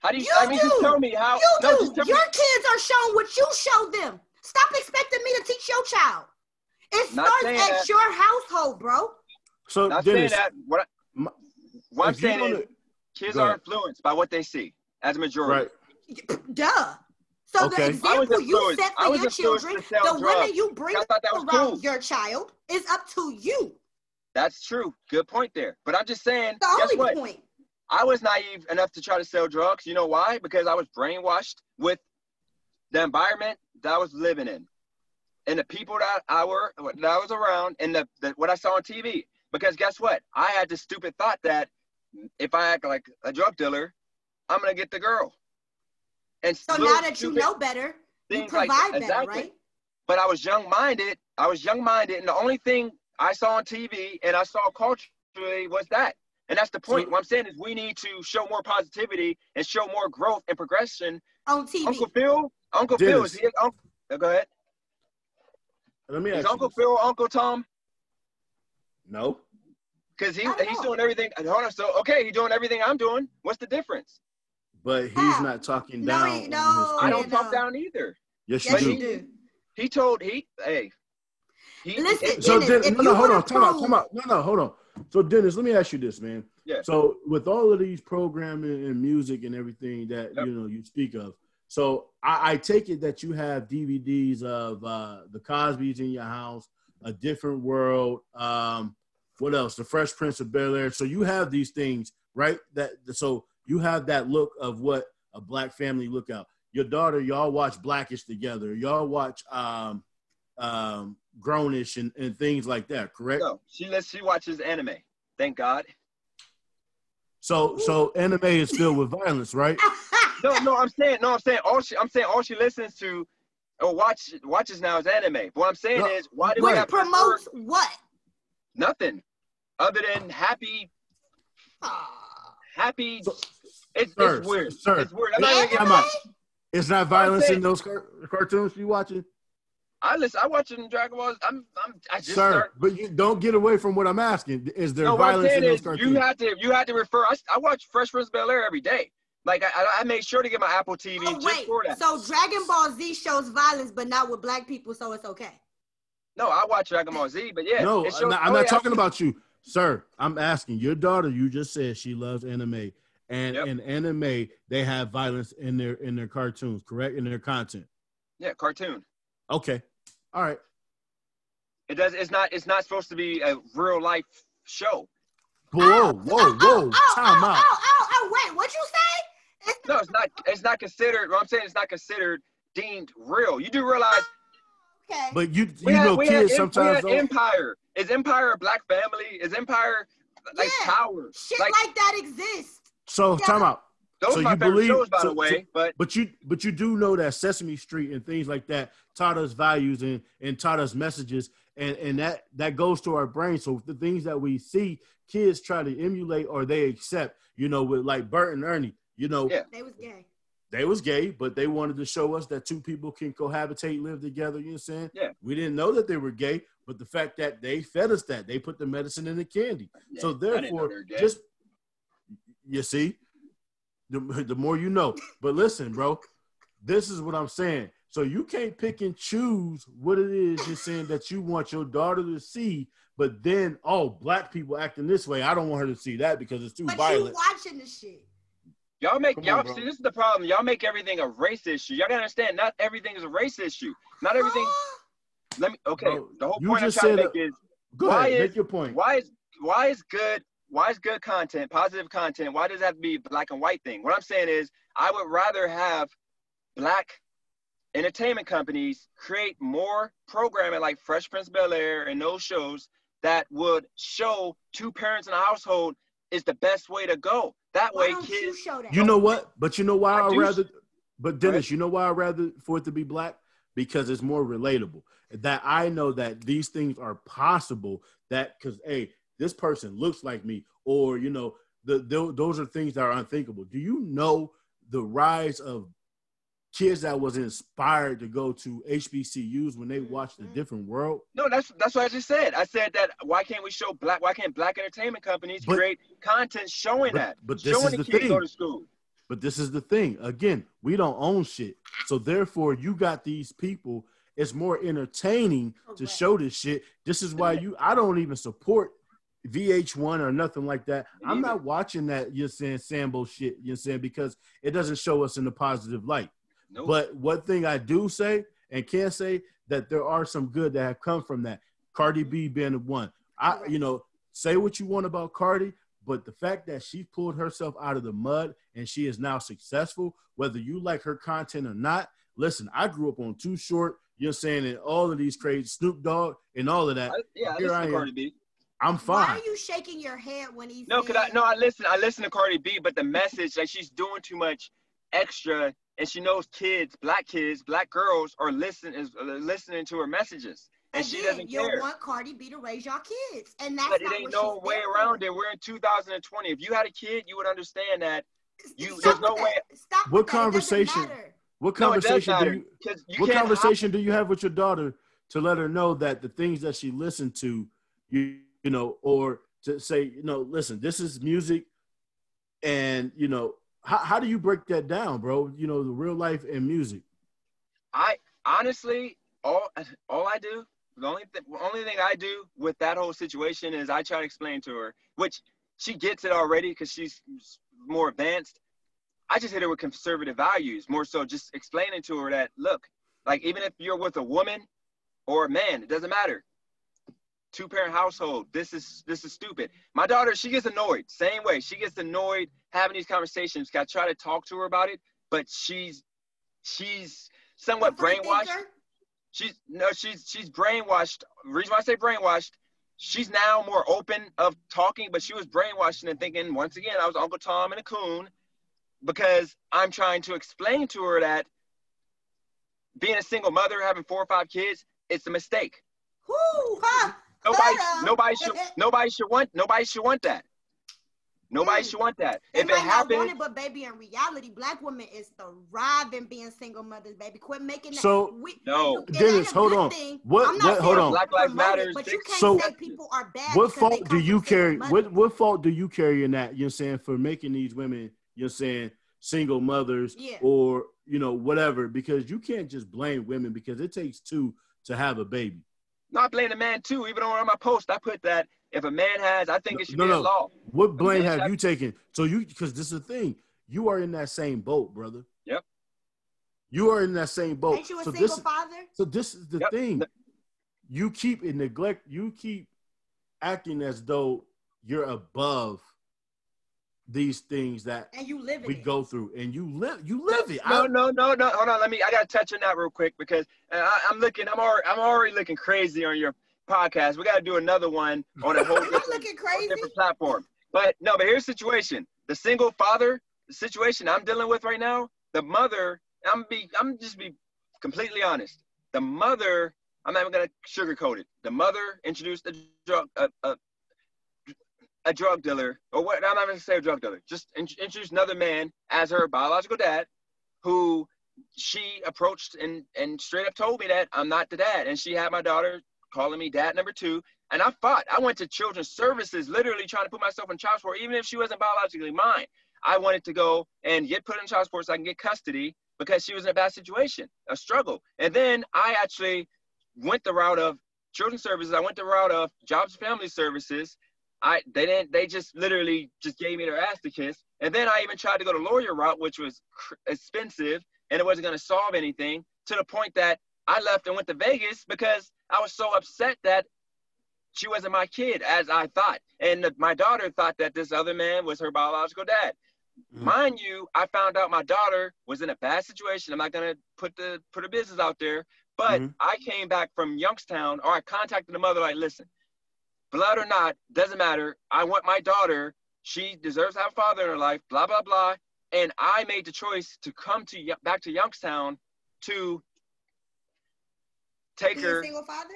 How do you? you I mean, do. just tell me how. You no, do. Your me. kids are shown what you show them. Stop expecting me to teach your child. It starts at that. your household, bro. So not Dennis, saying that. What, I, what I'm saying is, kids are influenced by what they see as a majority. Right. Duh. So okay. the example you set for your children, the drugs. women you bring around cool. your child, is up to you. That's true. Good point there. But I'm just saying. The only what? point. I was naive enough to try to sell drugs. You know why? Because I was brainwashed with the environment that I was living in, and the people that I were that I was around, and the, the what I saw on TV. Because guess what? I had this stupid thought that if I act like a drug dealer, I'm gonna get the girl. And so now that you know better, you provide like better, exactly. right? But I was young-minded. I was young-minded, and the only thing I saw on TV and I saw culturally was that. And that's the point. So, what I'm saying is we need to show more positivity and show more growth and progression. On TV. Uncle Phil, Uncle Dennis. Phil, is he uncle? Uh, go ahead. Let me is Uncle Phil Uncle Tom? No. Because he, he's doing everything. Uh, hold on. So, okay, he's doing everything I'm doing. What's the difference? But he's yeah. not talking down. No, no I don't no. talk uh, down either. Yes, you yes, do. do. He told, he, hey. He, Listen, so Dennis, Den- no, no, hold on. Time out, time out. No, no, hold on. So Dennis, let me ask you this, man. Yeah. So with all of these programming and music and everything that yep. you know you speak of, so I, I, take it that you have DVDs of uh, the Cosby's in your house, A Different World. Um, what else? The Fresh Prince of Bel Air. So you have these things, right? That so you have that look of what a black family look out. Your daughter, y'all watch Blackish together. Y'all watch um, um, Grownish and, and things like that, correct? No, she lets she watches anime. Thank God. So so anime is filled with violence, right? [laughs] no, no, I'm saying, no, I'm saying all she, I'm saying all she listens to or watch watches now is anime. But what I'm saying No, is, why do right. we have Promotes what? nothing other than happy, Ah. happy? So- it's, Sir, it's weird. sir, it's weird. I'm not it's- even gonna, on. It's not violence saying- in those car- cartoons you watching, I listen. I watching Dragon Ball. I'm, I'm, I just sir. start. But you don't get away from what I'm asking. Is there No, violence in saying those cartoons? you have to, you have to refer. I, I watch Fresh Prince of Bel Air every day. Like I, I, I make sure to get my Apple TV Oh just wait, for that. so Dragon Ball Z shows violence, but not with black people, so it's okay. no, I watch Dragon Ball Z, but yeah, no, it shows- I'm not, I'm oh, not yeah, talking about you, sir. I'm asking your daughter. You just said she loves anime, and Yep. in anime they have violence in their in their cartoons, correct? In their content. Yeah, cartoon. Okay, all right. It does. It's not. It's not supposed to be a real life show. Whoa, whoa, Oh, whoa! oh, oh, oh Time oh, out. Oh, oh, oh, wait, what you say? It's No, it's not. It's not considered. What I'm saying it's not considered deemed real. You do realize oh, okay. But you we you had, know we kids had, sometimes we had. Empire. Is Empire a black family? Is Empire like Yeah. power? Shit like- like, that exists. So Yeah. time out. Those so are my you favorite believe- shows, by so- the way. but But you but you do know that Sesame Street and things like that taught us values and, and taught us messages and, and that that goes to our brain. So the things that we see kids try to emulate or they accept, you know, with like Bert and Ernie, you know, Yeah. They was gay. they was gay, but they wanted to show us that two people can cohabitate, live together. You know what I'm saying? Yeah. We didn't know that they were gay, but the fact that they fed us that, they put the medicine in the candy. so I didn't know therefore, they were gay. just you see, the, [laughs] the more you know. But listen, bro, this is what I'm saying. So you can't pick and choose what it is you're saying that you want your daughter to see, but then oh, black people acting this way. I don't want her to see that because it's too But violent. you watching the shit. Y'all make Come y'all on, see this is the problem. Y'all make everything a race issue. Y'all gotta understand, not everything is a race issue. Not everything. [gasps] Let me. Okay, Bro, the whole you point I'm just trying to said make is Go why ahead, is- make your point. why is why is good why is good content positive content why does that have to be black and white thing what i'm saying is i would rather have black entertainment companies create more programming like fresh prince bel air and those shows that would show two parents in a household is the best way to go that Why way don't you kids show that? You know what? But you know why I I'd do- rather. But Dennis, Right. you know why I'd rather for it to be black because it's more relatable. That I know that these things are possible. That because hey, this person looks like me, or you know, the, tho- those are things that are unthinkable. Do you know the rise of kids that was inspired to go to HBCUs when they watched a Mhm. different world? no that's that's what i just said i said that why can't we show black why can't black entertainment companies But- create content showing but- that but this showing is the the kids thing. go to school But this is the thing. Again, we don't own shit. So therefore, you got these people. It's more entertaining to Correct. show this shit. This is why you. I don't even support VH1 or nothing like that. I'm not watching that. You're saying Sambo shit. You're saying because it doesn't show us in a positive light. No But one thing I do say and can say that there are some good that have come from that. Cardi B being the one. I, you know, say what you want about Cardi, but the fact that she pulled herself out of the mud and she is now successful, whether you like her content or not. Listen, I grew up on Too Short. You're saying and all of these crazy Snoop Dogg and all of that. I, yeah, I Here listen I to am. Cardi B. I'm fine. Why are you shaking your head when he No, cause I no, I listen. I listen to Cardi B, but the message like she's doing too much extra, and she knows kids, black kids, black girls are listening is uh, listening to her messages, and she Again, doesn't you care. want Cardi B to raise y'all kids, and that's But it ain't what no she's way there around it. We're in 2020. If you had a kid, you would understand that. You- Stop there's no that. way- Stop What with that. It doesn't conversation- What No, conversation do you you what can't. conversation do you have with your daughter to let her know that the things that she listened to you you know or to say you know listen this is music and you know how, how do you break that down bro you know the real life and music I honestly, all all I do, the only th- only thing I do with that whole situation is I try to explain to her, which she gets it already because she's more advanced. I just hit her with conservative values, more so just explaining to her that look, like even if you're with a woman or a man, it doesn't matter. Two parent household, this is this is stupid. My daughter, she gets annoyed, same way. She gets annoyed having these conversations. I try to talk to her about it, but she's she's somewhat brainwashed. She's no, she's she's brainwashed. Reason why I say brainwashed, she's now more open of talking, but she was brainwashed and thinking once again I was Uncle Tom and a coon, because I'm trying to explain to her that being a single mother, having four or five kids, it's a mistake. Whoo, huh? Nobody, nobody should, nobody should want, nobody should want that. Nobody Mm. should want that. They if it might not want happens, it, but baby, in reality, black women is thriving being single mothers, baby. Quit making that. So- we, No. it Dennis, hold on. thing. What- I'm not what- hold on. Black Lives promote it, Matter, but you can't So- say people are bad. what fault do you carry? mothers. What what fault do you carry in that? You're saying for making these women, you're saying single mothers Yeah. or you know whatever, because you can't just blame women because it takes two to have a baby. Not blame the man too. Even on my post, I put that if a man has, I think it should No, be no. a law. What blame have have- you taken? So you because this is the thing, you are in that same boat, brother. Yep. You are in that same boat. Ain't you a so single this father? so this is the Yep. thing. You keep in neglect. You keep acting as though you're above these things that And you live we it. go through, and you live. You live it. No, I- no, no, no. Hold on. Let me. I gotta touch on that real quick because uh, I, I'm looking. I'm already. I'm already looking crazy on your podcast. We gotta do another one on a whole [laughs] I'm different, looking whole crazy. different platform. But no. But here's the situation. The single father the situation I'm dealing with right now. The mother. I'm be. I'm just be completely honest. The mother. I'm not even gonna sugarcoat it. The mother introduced a drug. A, a, a drug dealer, or what? I'm not gonna say a drug dealer. Just in, introduced another man as her biological dad, who she approached and and straight up told me that I'm not the dad, and she had my daughter calling me dad number two, and I fought. I went to children's services, literally trying to put myself in child support, even if she wasn't biologically mine. I wanted to go and get put in child support so I can get custody because she was in a bad situation, a struggle. And then I actually went the route of children's services. I went the route of jobs and family services. I they didn't they just literally just gave me their ass to kiss. And then I even tried to go the lawyer route, which was cr- expensive and it wasn't going to solve anything. To the point that I left and went to Vegas because I was so upset that she wasn't my kid as I thought, and the, my daughter thought that this other man was her biological dad. Mhm. Mind you, I found out my daughter was in a bad situation. I'm not gonna put the put her business out there, but Mhm. I came back from Youngstown, or I contacted the mother like, listen, blood or not, doesn't matter. I want my daughter. She deserves to have a father in her life. Blah blah blah. And I made the choice to come to back to Youngstown to take Be her a single father?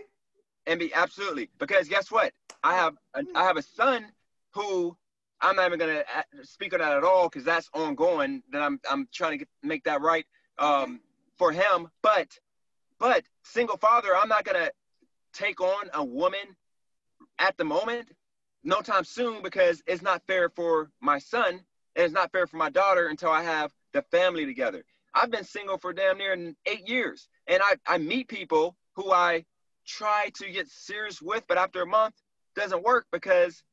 and be absolutely because guess what i have a, i have a son who i'm not even gonna speak on that at all because that's ongoing that i'm i'm trying to get, make that right um for him but but single father i'm not gonna take on a woman at the moment no time soon because it's not fair for my son and it's not fair for my daughter until i have the family together i've been single for damn near eight years and i i meet people who i try to get serious with, but after a month doesn't work because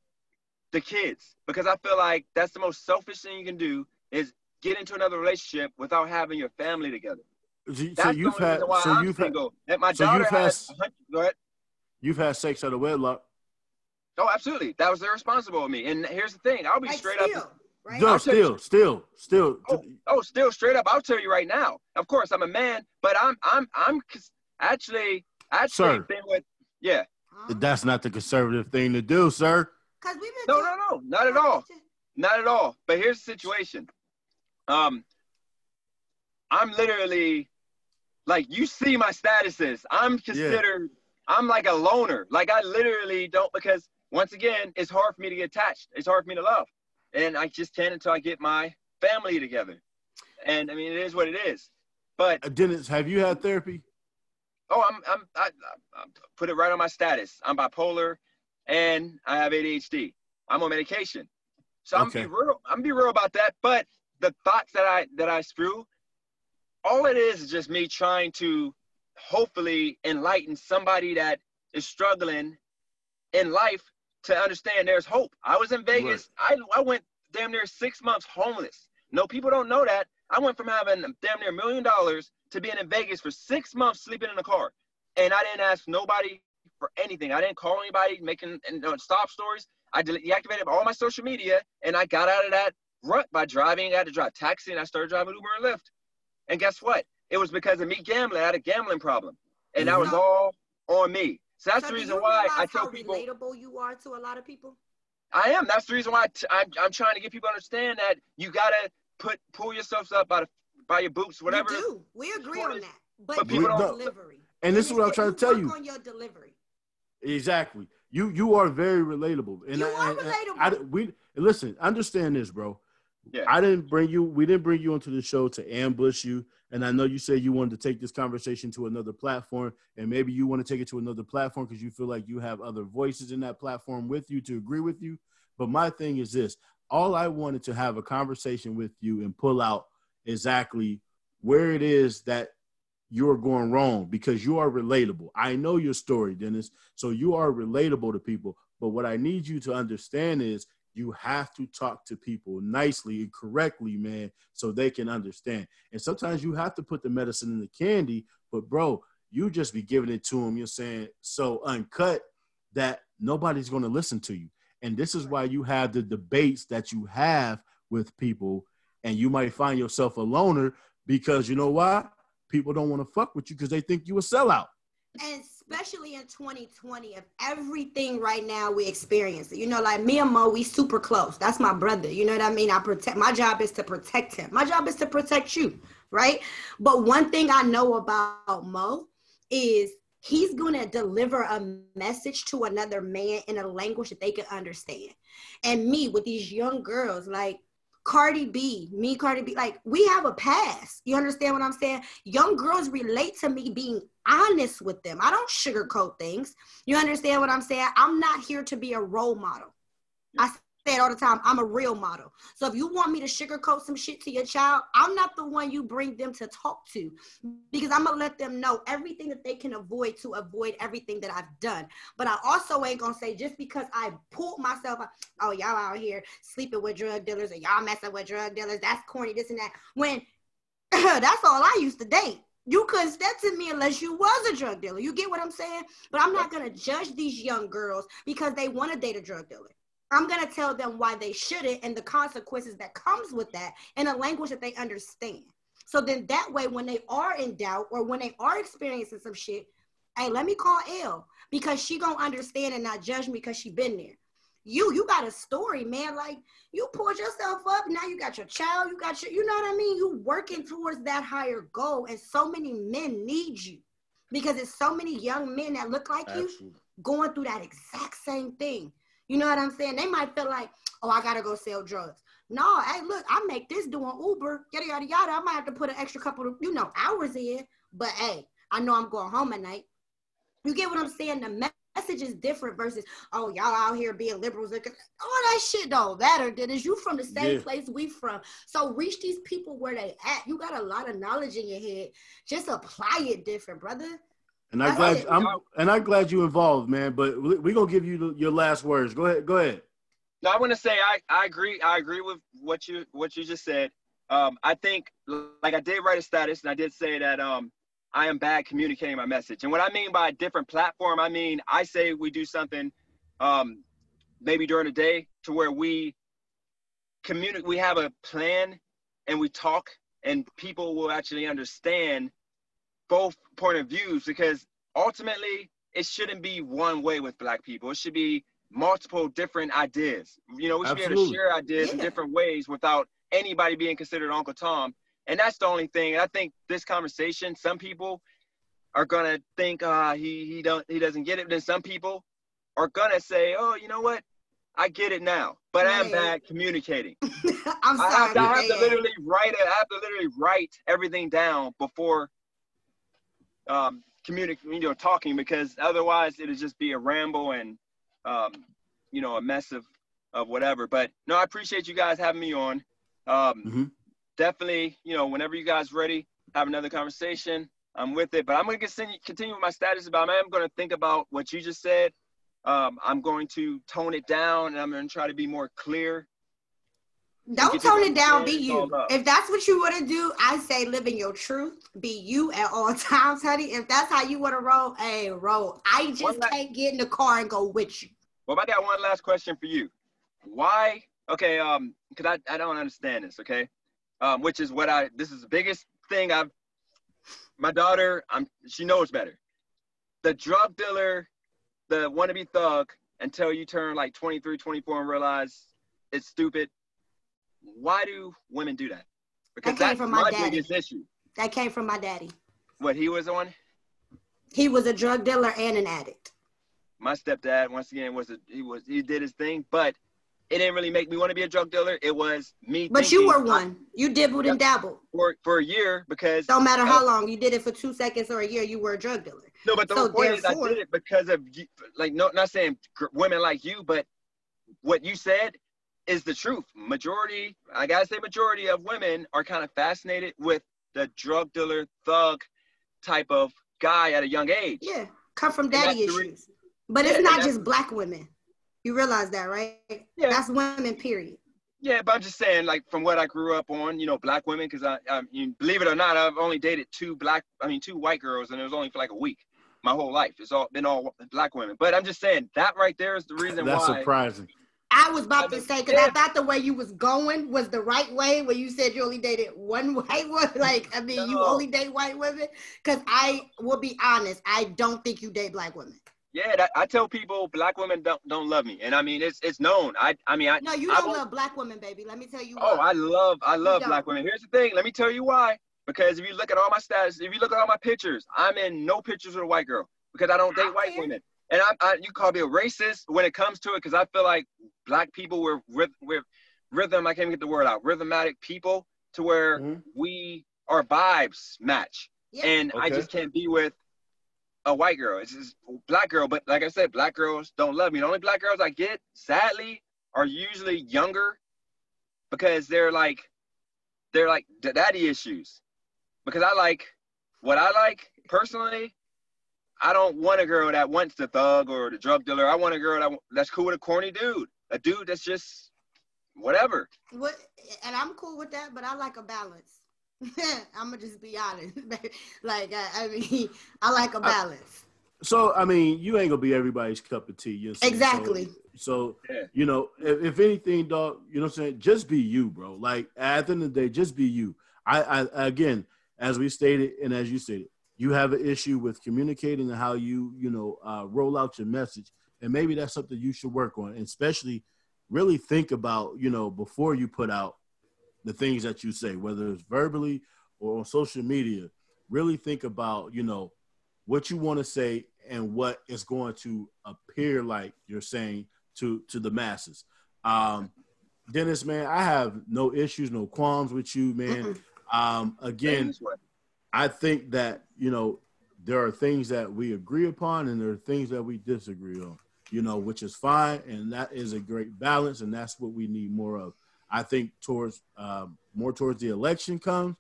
the kids. Because I feel like that's the most selfish thing you can do is get into another relationship without having your family together. So, That's you've the only had reason why so I'm you've had. My so daughter you've had has s- a hundred- go ahead. you've had sex out of wedlock. Oh, absolutely. That was irresponsible of me. And here's the thing: I'll be Like straight still, up. right? No, I'll tell you- still, still, still. Oh, oh, still straight up. I'll tell you right now. Of course, I'm a man, but I'm I'm I'm actually actually Sir. been with. Yeah. Huh? That's not the conservative thing to do, sir. Cause we've been No, no, no, not at all. Not at all. But here's the situation. Um, I'm literally like you see my statuses. I'm considered. I'm like a loner. Like I literally don't because once again, it's hard for me to get attached. It's hard for me to love, and I just can't until I get my family together. And I mean, it is what it is. But Uh, Dennis, have you had therapy? oh, I'm I'm I, I, I put it right on my status. I'm bipolar, and I have ADHD. I'm on medication. So I'm Okay. be real. I'm be real about that. But the thoughts that I that I spew, all it is is just me trying to hopefully enlighten somebody that is struggling in life to understand there's hope. I was in Vegas. I I went damn near six months homeless. No, people don't know that. I went from having damn near a million dollars to being in Vegas for six months sleeping in a car. And I didn't ask nobody for anything. I didn't call anybody making and uh, stop stories. I deactivated all my social media and I got out of that rut by driving. I had to drive taxi and I started driving Uber and Lyft. And guess what? It was because of me gambling. I had a gambling problem. And that was all on me. So that's So the reason why I realize tell how people relatable you are to a lot of people. I am. That's the reason why I t- I'm, I'm trying to get people to understand that you gotta put pull yourselves up by the by your boots, whatever. We do. We agree on that. But, But people don't- delivery. And this is what I'm trying to tell work you. on your delivery. Exactly. You you are very relatable. And You I, are and- and relatable. I, we listen. Understand this, bro. Yeah. I didn't bring you. We didn't bring you onto the show to ambush you. And I know you said you wanted to take this conversation to another platform, and maybe you want to take it to another platform because you feel like you have other voices in that platform with you to agree with you. But my thing is this: all I wanted to have a conversation with you and pull out exactly where it is that you're going wrong because you are relatable. I know your story, Dennis. So you are relatable to people. But what I need you to understand is you have to talk to people nicely and correctly, man, so they can understand. And sometimes you have to put the medicine in the candy, but bro, you just be giving it to them. You're saying so uncut that nobody's going to listen to you. And this is why you have the debates that you have with people, and you might find yourself a loner because you know why? People don't want to fuck with you because they think you a sellout. and especially in 2020 of everything right now we experience you know like me and mo we super close. That's my brother. You know what i mean? I protect my job is to protect him. My job is to protect you right? But one thing i know about mo is he's going to deliver a message to another man in a language that they can understand. And me with these young girls like Cardi B, me, Cardi B, like we have a past. You understand what I'm saying? Young girls relate to me being honest with them. I don't sugarcoat things. You understand what I'm saying? I'm not here to be a role model. I say it all the time. I'm a real model. So if you want me to sugarcoat some shit to your child, I'm not the one you bring them to talk to because I'm gonna let them know everything that they can avoid to avoid everything that I've done. But I also ain't gonna say just because I pulled myself out, oh y'all out here sleeping with drug dealers or y'all messing with drug dealers, that's corny, this and that. When [clears throat] that's all I used to date. You couldn't step to me unless you was a drug dealer. You get what I'm saying? But I'm not gonna judge these young girls because they want to date a drug dealer. I'm gonna tell them why they shouldn't and the consequences that comes with that in a language that they understand. So then that way, when they are in doubt or when they are experiencing some shit, hey, let me call L because she gonna understand and not judge me because she been there. You, you got a story, man. Like you pulled yourself up. Now you got your child. You got your, you know what I mean? You working towards that higher goal, and so many men need you because it's so many young men that look like you going through that exact same thing. You know what I'm saying? They might feel like, oh, I gotta go sell drugs. No, hey, look, I make this doing Uber, yada yada yada. I might have to put an extra couple of, you know, hours in, but hey, I know I'm going home at night. You get what I'm saying? The me- message is different versus, oh, y'all out here being liberals. All that shit don't matter, Dennis. You from the same Yeah. place we from. So reach these people where they at. You got a lot of knowledge in your head. Just apply it different, brother. And I'm glad. I'm and I'm glad you involved, man. But we're gonna give you the, your last words. Go ahead. Go ahead. No, I want to say I, I agree. I agree with what you what you just said. Um, I think like I did write a status and I did say that um, I am bad communicating my message. And what I mean by a different platform, I mean I say we do something um, maybe during the day to where we communicate. We have a plan and we talk, and people will actually understand both point of views because ultimately it shouldn't be one way with black people. It should be multiple different ideas. You know, we should be able to share ideas in different ways without anybody being considered Uncle Tom. And that's the only thing. And I think this conversation, some people are gonna think uh, he he don't he doesn't get it. Then some people are gonna say, oh, you know what? I get it now. But I am Right. bad communicating. [laughs] I'm I have, to, I have to literally write it. I have to literally write everything down before um, communicating, you know, talking because otherwise it'll just be a ramble and um, you know a mess of of whatever. But no, I appreciate you guys having me on. Um, Mhm. Definitely, you know, whenever you guys ready, have another conversation. I'm with it, but I'm gonna continue continue with my status about. I'm gonna think about what you just said. Um, I'm going to tone it down, and I'm gonna try to be more clear Don't tone it down. Be you. If that's what you want to do, I say live in your truth. Be you at all [laughs] times, honey. If that's how you want to roll, hey, roll. I just can't get in the car and go with you. Well, I got one last question for you. Why? Okay, um, because I, I don't understand this. Okay, um, which is what I this is the biggest thing I've. My daughter, I'm she knows better. The drug dealer, the wannabe thug, until you turn like 23, 24 and realize it's stupid. Why do women do that? because That came that's from my daddy. biggest issue. That came from my daddy. What he was on. He was a drug dealer and an addict. My stepdad, once again, was a, he was he did his thing, but it didn't really make me want to be a drug dealer. It was me. But you were one. You dibbled and dabbled. for for a year because Don't matter how long you did it for two seconds or a year, you were a drug dealer. No, but the So point is I did it because of like no, not saying women like you, but what you said is the truth. Majority, I gotta say, majority of women are kind of fascinated with the drug dealer, thug type of guy at a young age. Yeah, come from daddy that's the re- issues. But Yeah, it's not just black women. You realize that, right? Yeah. That's women, period. Yeah, but I'm just saying, like from what I grew up on, you know, black women, because I, I mean, believe it or not, I've only dated two black, I mean, two white girls, and it was only for like a week. My whole life, it's all been all black women. But I'm just saying that right there is the reason That's why. That's surprising. I was about to say, because I thought the way you was going was the right way, where you said you only dated one [laughs] white woman. Like, I mean, you only date white women. Because I will be honest, I don't think you date black women. Yeah, that, I tell people black women don't don't love me, and I mean it's it's known. I I mean I No, you don't love black women, baby. Let me tell you. oh why. I love I love black women. Here's the thing. Let me tell you why. Because if you look at all my status, if you look at all my pictures, I'm in no pictures with a white girl because I don't I date white women. And I, I you call me a racist when it comes to it because I feel like black people were with with rhythm. I can't even get the word out. Rhythmatic people to where Mhm. we our vibes match. Yeah. and I just can't be with a white girl. It's just black girl, but like I said, black girls don't love me. The only black girls I get, sadly, are usually younger because they're like they're like d- daddy issues. Because I like what I like personally. I don't want a girl that wants the thug or the drug dealer. I want a girl that that's cool with a corny dude, a dude that's just whatever. What? And I'm cool with that, but I like a balance. [laughs] I'm gonna just be honest. [laughs] like I, I mean, [laughs] I like a balance. So I mean, you ain't gonna be everybody's cup of tea. You know what I'm saying? Exactly. So, so Yeah. you know, if, if anything, dog, you know what I'm saying? Just be you, bro. Like at the end of the day, just be you. I, I again, as we stated and as you stated, you have an issue with communicating and how you, you know, uh, roll out your message, and maybe that's something you should work on, and especially really think about, you know, before you put out the things that you say, whether it's verbally or on social media. Really think about, you know, what you want to say and what is going to appear like you're saying to to the masses. Um, Dennis, man, I have no issues, no qualms with you, man. Um, again. I think that you know there are things that we agree upon and there are things that we disagree on. You know, which is fine, and that is a great balance, and that's what we need more of. I think towards um, more towards the election comes,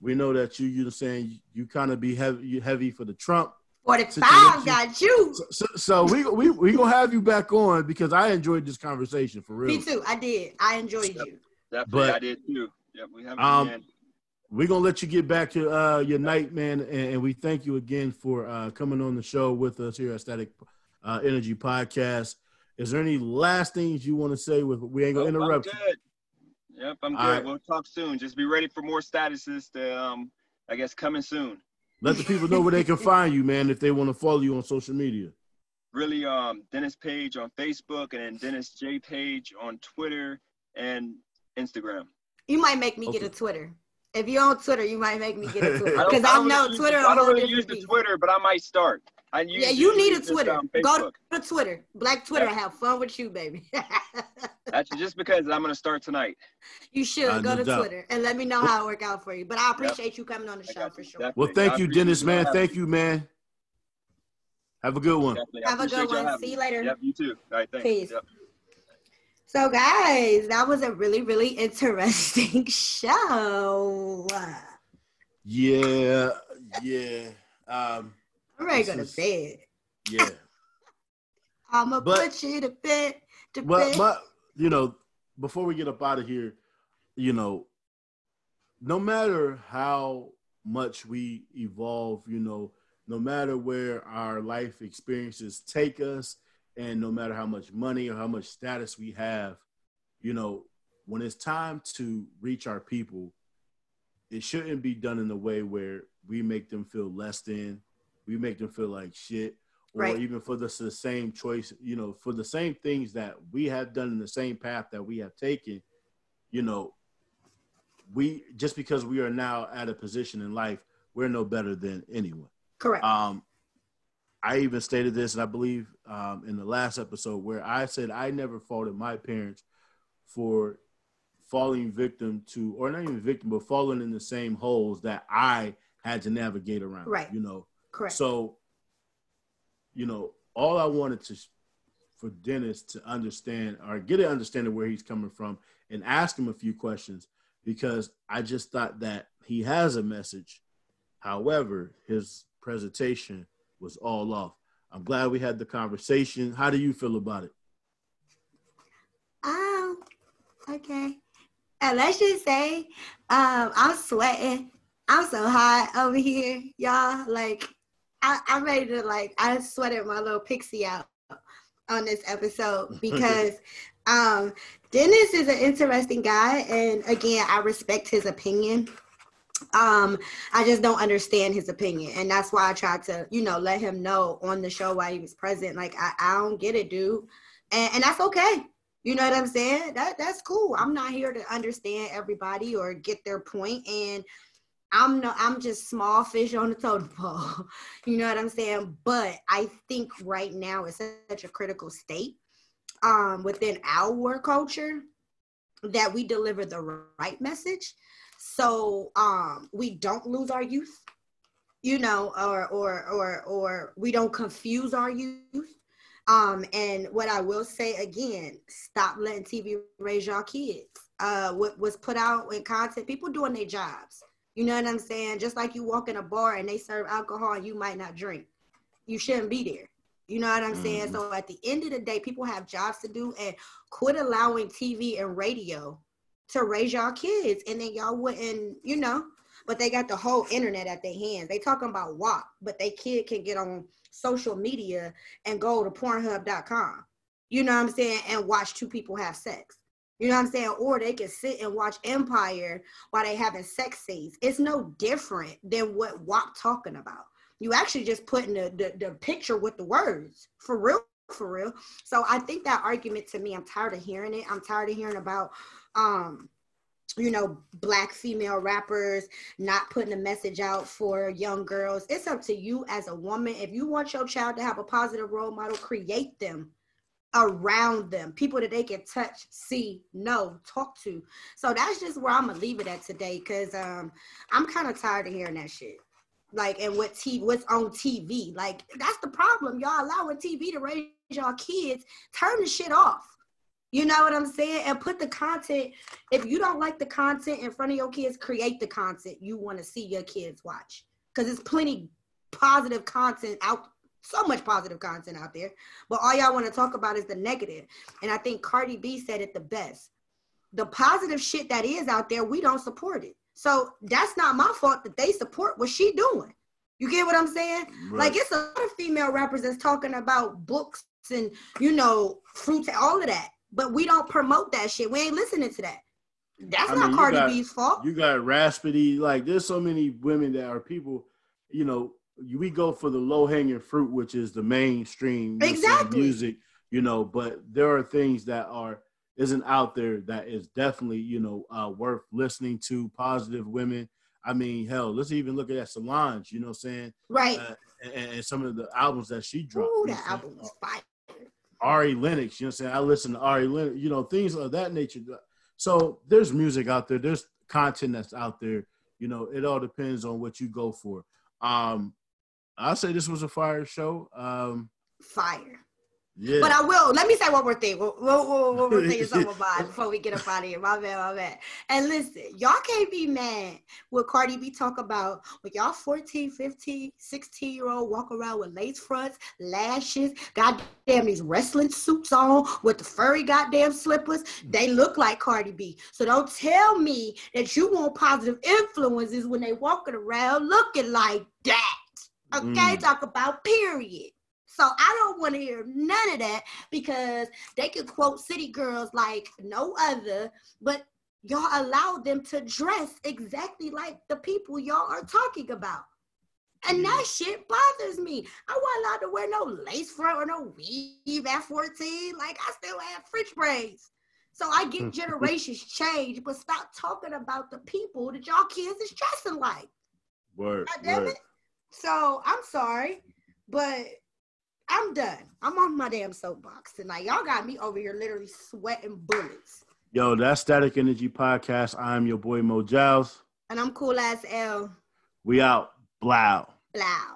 we know that you you're saying you kind of be heavy you heavy for the Trump. Forty-five Situation. got you. So, so, so we we we gonna have you back on because I enjoyed this conversation for real. Me too. I did. I enjoyed you. Definitely, But- I did too. Yep, we have Um, again. We're gonna let you get back to uh, your night, man, and, and we thank you again for uh, coming on the show with us here at Static uh, Energy Podcast. Is there any last things you want to say? With we ain't gonna Nope, interrupt. I'm you. good. Yep, I'm good. right. We'll talk soon. Just be ready for more statuses to, um, I guess, coming soon. Let the people know where they can [laughs] find you, man, if they want to follow you on social media. Really, um, Dennis Page on Facebook and then Dennis J Page on Twitter and Instagram. You might make me get a Twitter. If you're on Twitter, you might make me get a [laughs] Twitter because I I, don't know really Twitter. the- a I don't whole really use the. Twitter, but I might start. I use, Yeah, you need a Twitter. um, Go to, to Twitter. Black Twitter. Yep. Have fun with you, baby. [laughs] That's just because I'm gonna start tonight. you should Uh, go no to doubt. Twitter and let me know how it work out for you. But I appreciate you coming on the I show for sure. Definitely. Well, thank you, Dennis, man. having Thank you, man. Have a good one. Have a good appreciate y'all one. See you later. Yep, you too. All right, thanks. Peace. Yep. So, guys, that was a really, really interesting [laughs] show. Yeah, yeah, um, I'm ready to go to bed. yeah. [laughs] I'm gonna put you to bed. To Well, bed. my, you know, before we get up out of here, you know, no matter how much we evolve, you know, no matter where our life experiences take us, and no matter how much money or how much status we have, you know, when it's time to reach our people, it shouldn't be done in a way where we make them feel less than, we make them feel like shit, or Right. even for the, the same choice, you know, for the same things that we have done in the same path that we have taken, you know, we just because we are now at a position in life, we're no better than anyone. Correct. Um, I even stated this, and I believe um, in the last episode where I said I never faulted my parents for falling victim to, or not even victim, but falling in the same holes that I had to navigate around. Right. You know. Correct. So, you know, all I wanted to for Dennis to understand or get an understanding where he's coming from and ask him a few questions because I just thought that he has a message. However, his presentation was all off. I'm glad we had the conversation. How do you feel about it? Um, okay. And let's just say, um, I'm sweating. I'm so hot over here, y'all. Like, I, I'm ready to like. I sweated my little pixie out on this episode [laughs] because um Dennis is an interesting guy and again I respect his opinion. Um I just don't understand his opinion and that's why I tried to, you know, let him know on the show while he was present like I, I don't get it, dude. And and that's okay. You know what I'm saying? That that's cool. I'm not here to understand everybody or get their point and I'm no, I'm just small fish on the totem pole. [laughs] you know what I'm saying? But I think right now it's such a critical state um, within our culture that we deliver the right message, so um, we don't lose our youth. You know, or or or or we don't confuse our youth. Um, and what I will say again, stop letting TV raise your kids. Uh, what was put out in content, people doing their jobs you know what I'm saying? Just like you walk in a bar and they serve alcohol and you might not drink. You shouldn't be there. You know what I'm mm-hmm. saying? So at the end of the day, people have jobs to do and quit allowing TV and radio to raise y'all kids. And then y'all wouldn't, you know, but they got the whole internet at their hands. They talking about WAP, but they kid can get on social media and go to pornhub.com. You know what I'm saying? And watch two people have sex. You know what I'm saying? Or they can sit and watch Empire while they having sex scenes. It's no different than what WAP talking about. You actually just putting the, the, the picture with the words for real, for real. So I think that argument to me, I'm tired of hearing it. I'm tired of hearing about um you know, black female rappers not putting a message out for young girls. It's up to you as a woman. If you want your child to have a positive role model, create them around them, people that they can touch, see, know, talk to. So that's just where I'm gonna leave it at today, cause um, I'm kind of tired of hearing that shit. Like, and what TV, what's on TV? Like, that's the problem. Y'all allowing TV to raise y'all kids. Turn the shit off. You know what I'm saying? And put the content. If you don't like the content in front of your kids, create the content you want to see your kids watch. Cause it's plenty positive content out so much positive content out there, but all y'all want to talk about is the negative. And I think Cardi B said it the best. The positive shit that is out there, we don't support it. So that's not my fault that they support what she doing. You get what I'm saying? Right. Like it's a lot of female rappers that's talking about books and you know fruits, all of that, but we don't promote that shit. We ain't listening to that. That's I not mean, Cardi got, B's fault. You got Rapsody. Like there's so many women that are people. You know, we go for the low hanging fruit, which is the mainstream exactly. music, you know. But there are things that are isn't out there that is definitely you know uh, worth listening to. Positive women. I mean, hell, let's even look at that Solange. You know, what I'm saying right, uh, and, and, some of the albums that she dropped. Ooh, that album was fire. Ari Lennox, you know, I'm saying I listen to Ari Lennox, you know, things of that nature. So there's music out there. There's content that's out there. You know, it all depends on what you go for. Um, I'll say this was a fire show. Um, fire. Yeah. But I will. Let me say one more thing. One, one, one more thing is something about [laughs] before we get up out of here. My bad, my bad. And listen, y'all can't be mad with Cardi B talk about when y'all 14, 15, 16 year old walk around with lace fronts, lashes, goddamn these wrestling suits on with the furry goddamn slippers. They look like Cardi B. So don't tell me that you want positive influences when they walking around looking like that. Okay, mm. talk about period. So I don't want to hear none of that because they can quote city girls like no other, but y'all allow them to dress exactly like the people y'all are talking about. And that shit bothers me. I wasn't allowed to wear no lace front or no weave at 14. Like I still have French braids. So I get [laughs] generations change, but stop talking about the people that y'all kids is dressing like. Word. God damn word. it. So I'm sorry, but I'm done. I'm on my damn soapbox tonight. Y'all got me over here literally sweating bullets. Yo, that's Static Energy Podcast. I'm your boy Mo Giles. And I'm cool as L. We out. Blow. Blow.